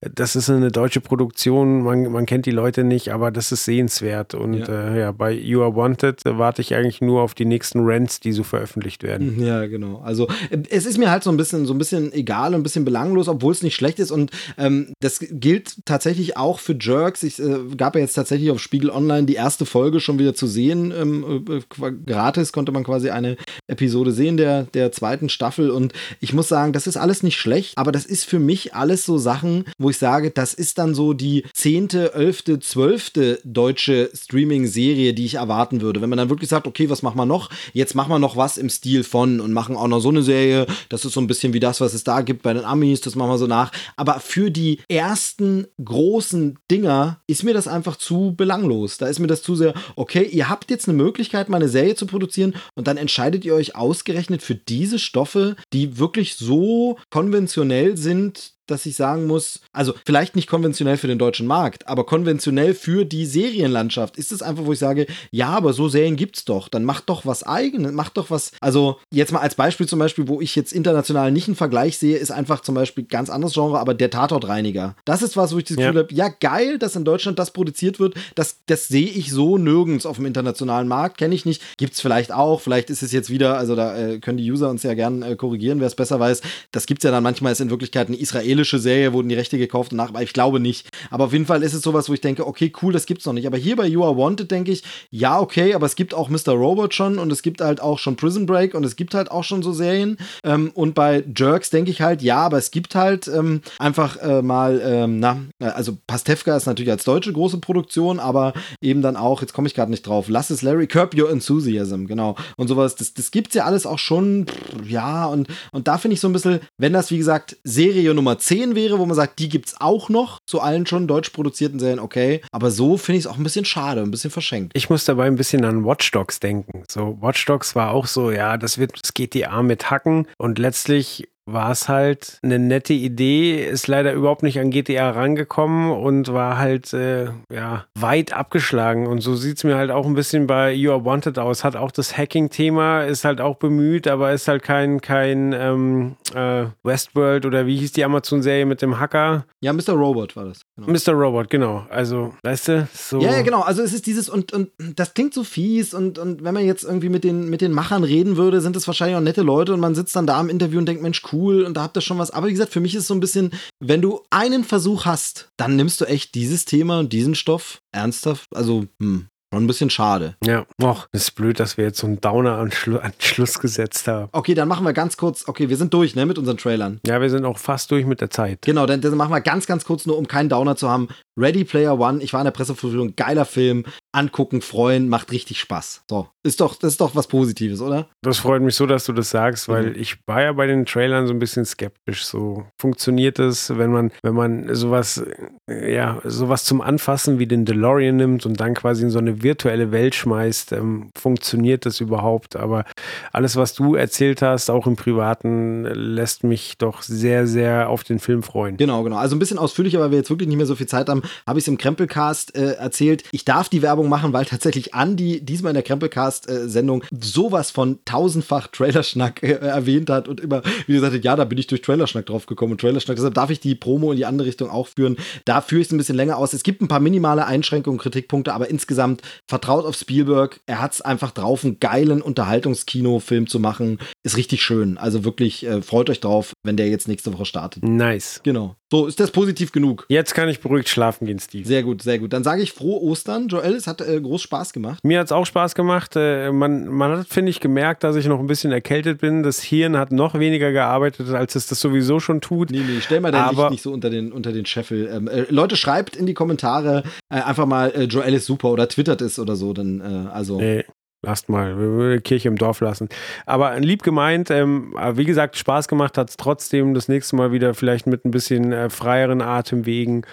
Speaker 3: das ist eine deutsche Produktion, man, man kennt die Leute nicht, aber das ist sehenswert. Und ja, äh, ja bei You Are Wanted warte ich eigentlich nur auf die nächsten Rents, die so veröffentlicht werden.
Speaker 4: Ja, genau. Also äh, es ist mir halt so ein bisschen, so ein bisschen egal und ein bisschen belanglos, obwohl es nicht schlecht ist. Und ähm, das gilt tatsächlich auch für Jerks. Ich äh, gab ja jetzt tatsächlich auf Spiegel Online die erste Folge schon wieder zu sehen. Ähm, äh, gratis konnte man quasi eine Episode sehen der, der zweiten Staffel. Und ich muss sagen, das ist alles nicht schlecht, aber das ist für mich alles so Sachen, wo ich sage, das ist dann so die zehnte, elfte, zwölfte deutsche Streaming-Serie, die ich erwarten würde. Wenn man dann wirklich sagt, okay, was machen wir noch? Jetzt machen wir noch was im Stil von und machen auch noch so eine Serie. Das ist so ein bisschen wie das, was es da gibt bei den Amis. Das machen wir so nach. Aber für die ersten großen Dinger ist mir das einfach zu belanglos. Da ist mir das zu sehr, okay, ihr habt jetzt eine Möglichkeit, mal eine Serie zu produzieren und dann entscheidet ihr euch ausgerechnet für diese Stoffe, die wirklich so konventionell sind, dass ich sagen muss, also vielleicht nicht konventionell für den deutschen Markt, aber konventionell für die Serienlandschaft. Ist es einfach, wo ich sage, ja, aber so Serien gibt's doch, dann macht doch was eigenes, macht doch was, also jetzt mal als Beispiel zum Beispiel, wo ich jetzt international nicht einen Vergleich sehe, ist einfach zum Beispiel ganz anderes Genre, aber der Tatortreiniger. Das ist was, wo ich das Gefühl ja. habe, ja geil, dass in Deutschland das produziert wird, das, das sehe ich so nirgends auf dem internationalen Markt, kenne ich nicht, gibt's vielleicht auch, vielleicht ist es jetzt wieder, also da äh, können die User uns ja gern äh, korrigieren, wer es besser weiß, das gibt's ja dann manchmal ist in Wirklichkeit ein Israel israelische Serie, wurden die Rechte gekauft und nach, aber ich glaube nicht. Aber auf jeden Fall ist es sowas, wo ich denke, okay, cool, das gibt's noch nicht. Aber hier bei You Are Wanted denke ich, ja, okay, aber es gibt auch Mr. Robot schon und es gibt halt auch schon Prison Break und es gibt halt auch schon so Serien. Ähm, und bei Jerks denke ich halt, ja, aber es gibt halt ähm, einfach äh, mal, ähm, na, äh, also Pastewka ist natürlich als deutsche große Produktion, aber eben dann auch, jetzt komme ich gerade nicht drauf, Lass es Larry, Curb Your Enthusiasm, genau. Und sowas, das, das gibt's ja alles auch schon, pff, ja, und, und da finde ich so ein bisschen, wenn das, wie gesagt, Serie Nummer 10 wäre, wo man sagt, die gibt es auch noch zu allen schon deutsch produzierten Serien, okay. Aber so finde ich es auch ein bisschen schade, ein bisschen verschenkt.
Speaker 3: Ich muss dabei ein bisschen an Watch Dogs denken. So, Watch Dogs war auch so, ja, das wird das GTA mit Hacken und letztlich war es halt eine nette Idee, ist leider überhaupt nicht an GTA rangekommen und war halt äh, ja weit abgeschlagen. Und so sieht es mir halt auch ein bisschen bei You Are Wanted aus. Hat auch das Hacking-Thema, ist halt auch bemüht, aber ist halt kein, kein ähm, äh, Westworld oder wie hieß die Amazon-Serie mit dem Hacker?
Speaker 4: Ja, Mr. Robot war das.
Speaker 3: Genau. Mr. Robot, genau. Also, weißt du, so.
Speaker 4: Ja, ja, genau. Also es ist dieses, und, und das klingt so fies und, und wenn man jetzt irgendwie mit den, mit den Machern reden würde, sind es wahrscheinlich auch nette Leute und man sitzt dann da im Interview und denkt, Mensch, cool cool und da habt ihr schon was. Aber wie gesagt, für mich ist es so ein bisschen, wenn du einen Versuch hast, dann nimmst du echt dieses Thema und diesen Stoff ernsthaft. Also, hm, ein bisschen schade.
Speaker 3: Ja, och, ist blöd, dass wir jetzt so einen Downer an, Schlu an Schluss gesetzt haben.
Speaker 4: Okay, dann machen wir ganz kurz, okay, wir sind durch, ne, mit unseren Trailern.
Speaker 3: Ja, wir sind auch fast durch mit der Zeit.
Speaker 4: Genau, dann, dann machen wir ganz, ganz kurz, nur um keinen Downer zu haben. Ready Player One, ich war in der Pressevorführung, geiler Film, angucken, freuen, macht richtig Spaß. So, ist doch, das ist doch was Positives, oder?
Speaker 3: Das freut mich so, dass du das sagst, weil
Speaker 4: Mhm.
Speaker 3: ich war ja bei den Trailern so ein bisschen skeptisch. So funktioniert es, wenn man, wenn man sowas, äh, ja, sowas zum Anfassen wie den DeLorean nimmt und dann quasi in so eine virtuelle Welt schmeißt, ähm, funktioniert das überhaupt? Aber alles, was du erzählt hast, auch im Privaten, lässt mich doch sehr, sehr auf den Film freuen.
Speaker 4: Genau, genau. Also ein bisschen ausführlicher, weil wir jetzt wirklich nicht mehr so viel Zeit haben, habe ich es im Krempelcast äh, erzählt. Ich darf die Werbung machen, weil tatsächlich Andi diesmal in der Krempelcast-Sendung sowas von tausendfach Trailerschnack äh, erwähnt hat und immer, wie gesagt, ja, da bin ich durch Trailerschnack drauf gekommen und Trailerschnack. Deshalb darf ich die Promo in die andere Richtung auch führen. Da führe ich es ein bisschen länger aus. Es gibt ein paar minimale Einschränkungen, Kritikpunkte, aber insgesamt vertraut auf Spielberg. Er hat es einfach drauf, einen geilen Unterhaltungskinofilm zu machen. Ist richtig schön. Also wirklich, äh, freut euch drauf, wenn der jetzt nächste Woche startet.
Speaker 3: Nice.
Speaker 4: Genau. So, ist das positiv genug?
Speaker 3: Jetzt kann ich beruhigt schlafen gehen, Steve.
Speaker 4: Sehr gut, sehr gut. Dann sage ich frohe Ostern, Joel. Es hat äh, groß Spaß gemacht.
Speaker 3: Mir hat es auch Spaß gemacht. Äh, man, man hat, finde ich, gemerkt, dass ich noch ein bisschen erkältet bin. Das Hirn hat noch weniger gearbeitet, als es das sowieso schon tut.
Speaker 4: Nee, nee, stell mal dein
Speaker 3: Aber-
Speaker 4: Licht nicht so unter den, unter den Scheffel. Ähm, äh, Leute, schreibt in die Kommentare äh, einfach mal, äh, Joel ist super oder twittert es oder so. Dann, also.
Speaker 3: Nee, lasst mal. Wir wollen die Kirche im Dorf lassen. Aber lieb gemeint, ähm, wie gesagt, Spaß gemacht hat es trotzdem. Das nächste Mal wieder vielleicht mit ein bisschen äh, freieren Atemwegen.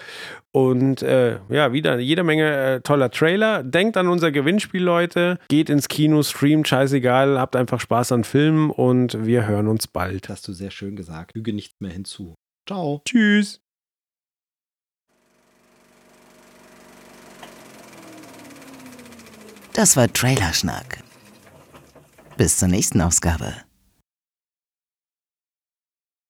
Speaker 3: Und äh, ja, wieder jede Menge äh, toller Trailer. Denkt an unser Gewinnspiel, Leute. Geht ins Kino, streamt, scheißegal. Habt einfach Spaß an Filmen und wir hören uns bald.
Speaker 4: Hast du sehr schön gesagt. Füge nichts mehr hinzu. Ciao.
Speaker 3: Tschüss.
Speaker 5: Das war Trailerschnack. Bis zur nächsten Ausgabe.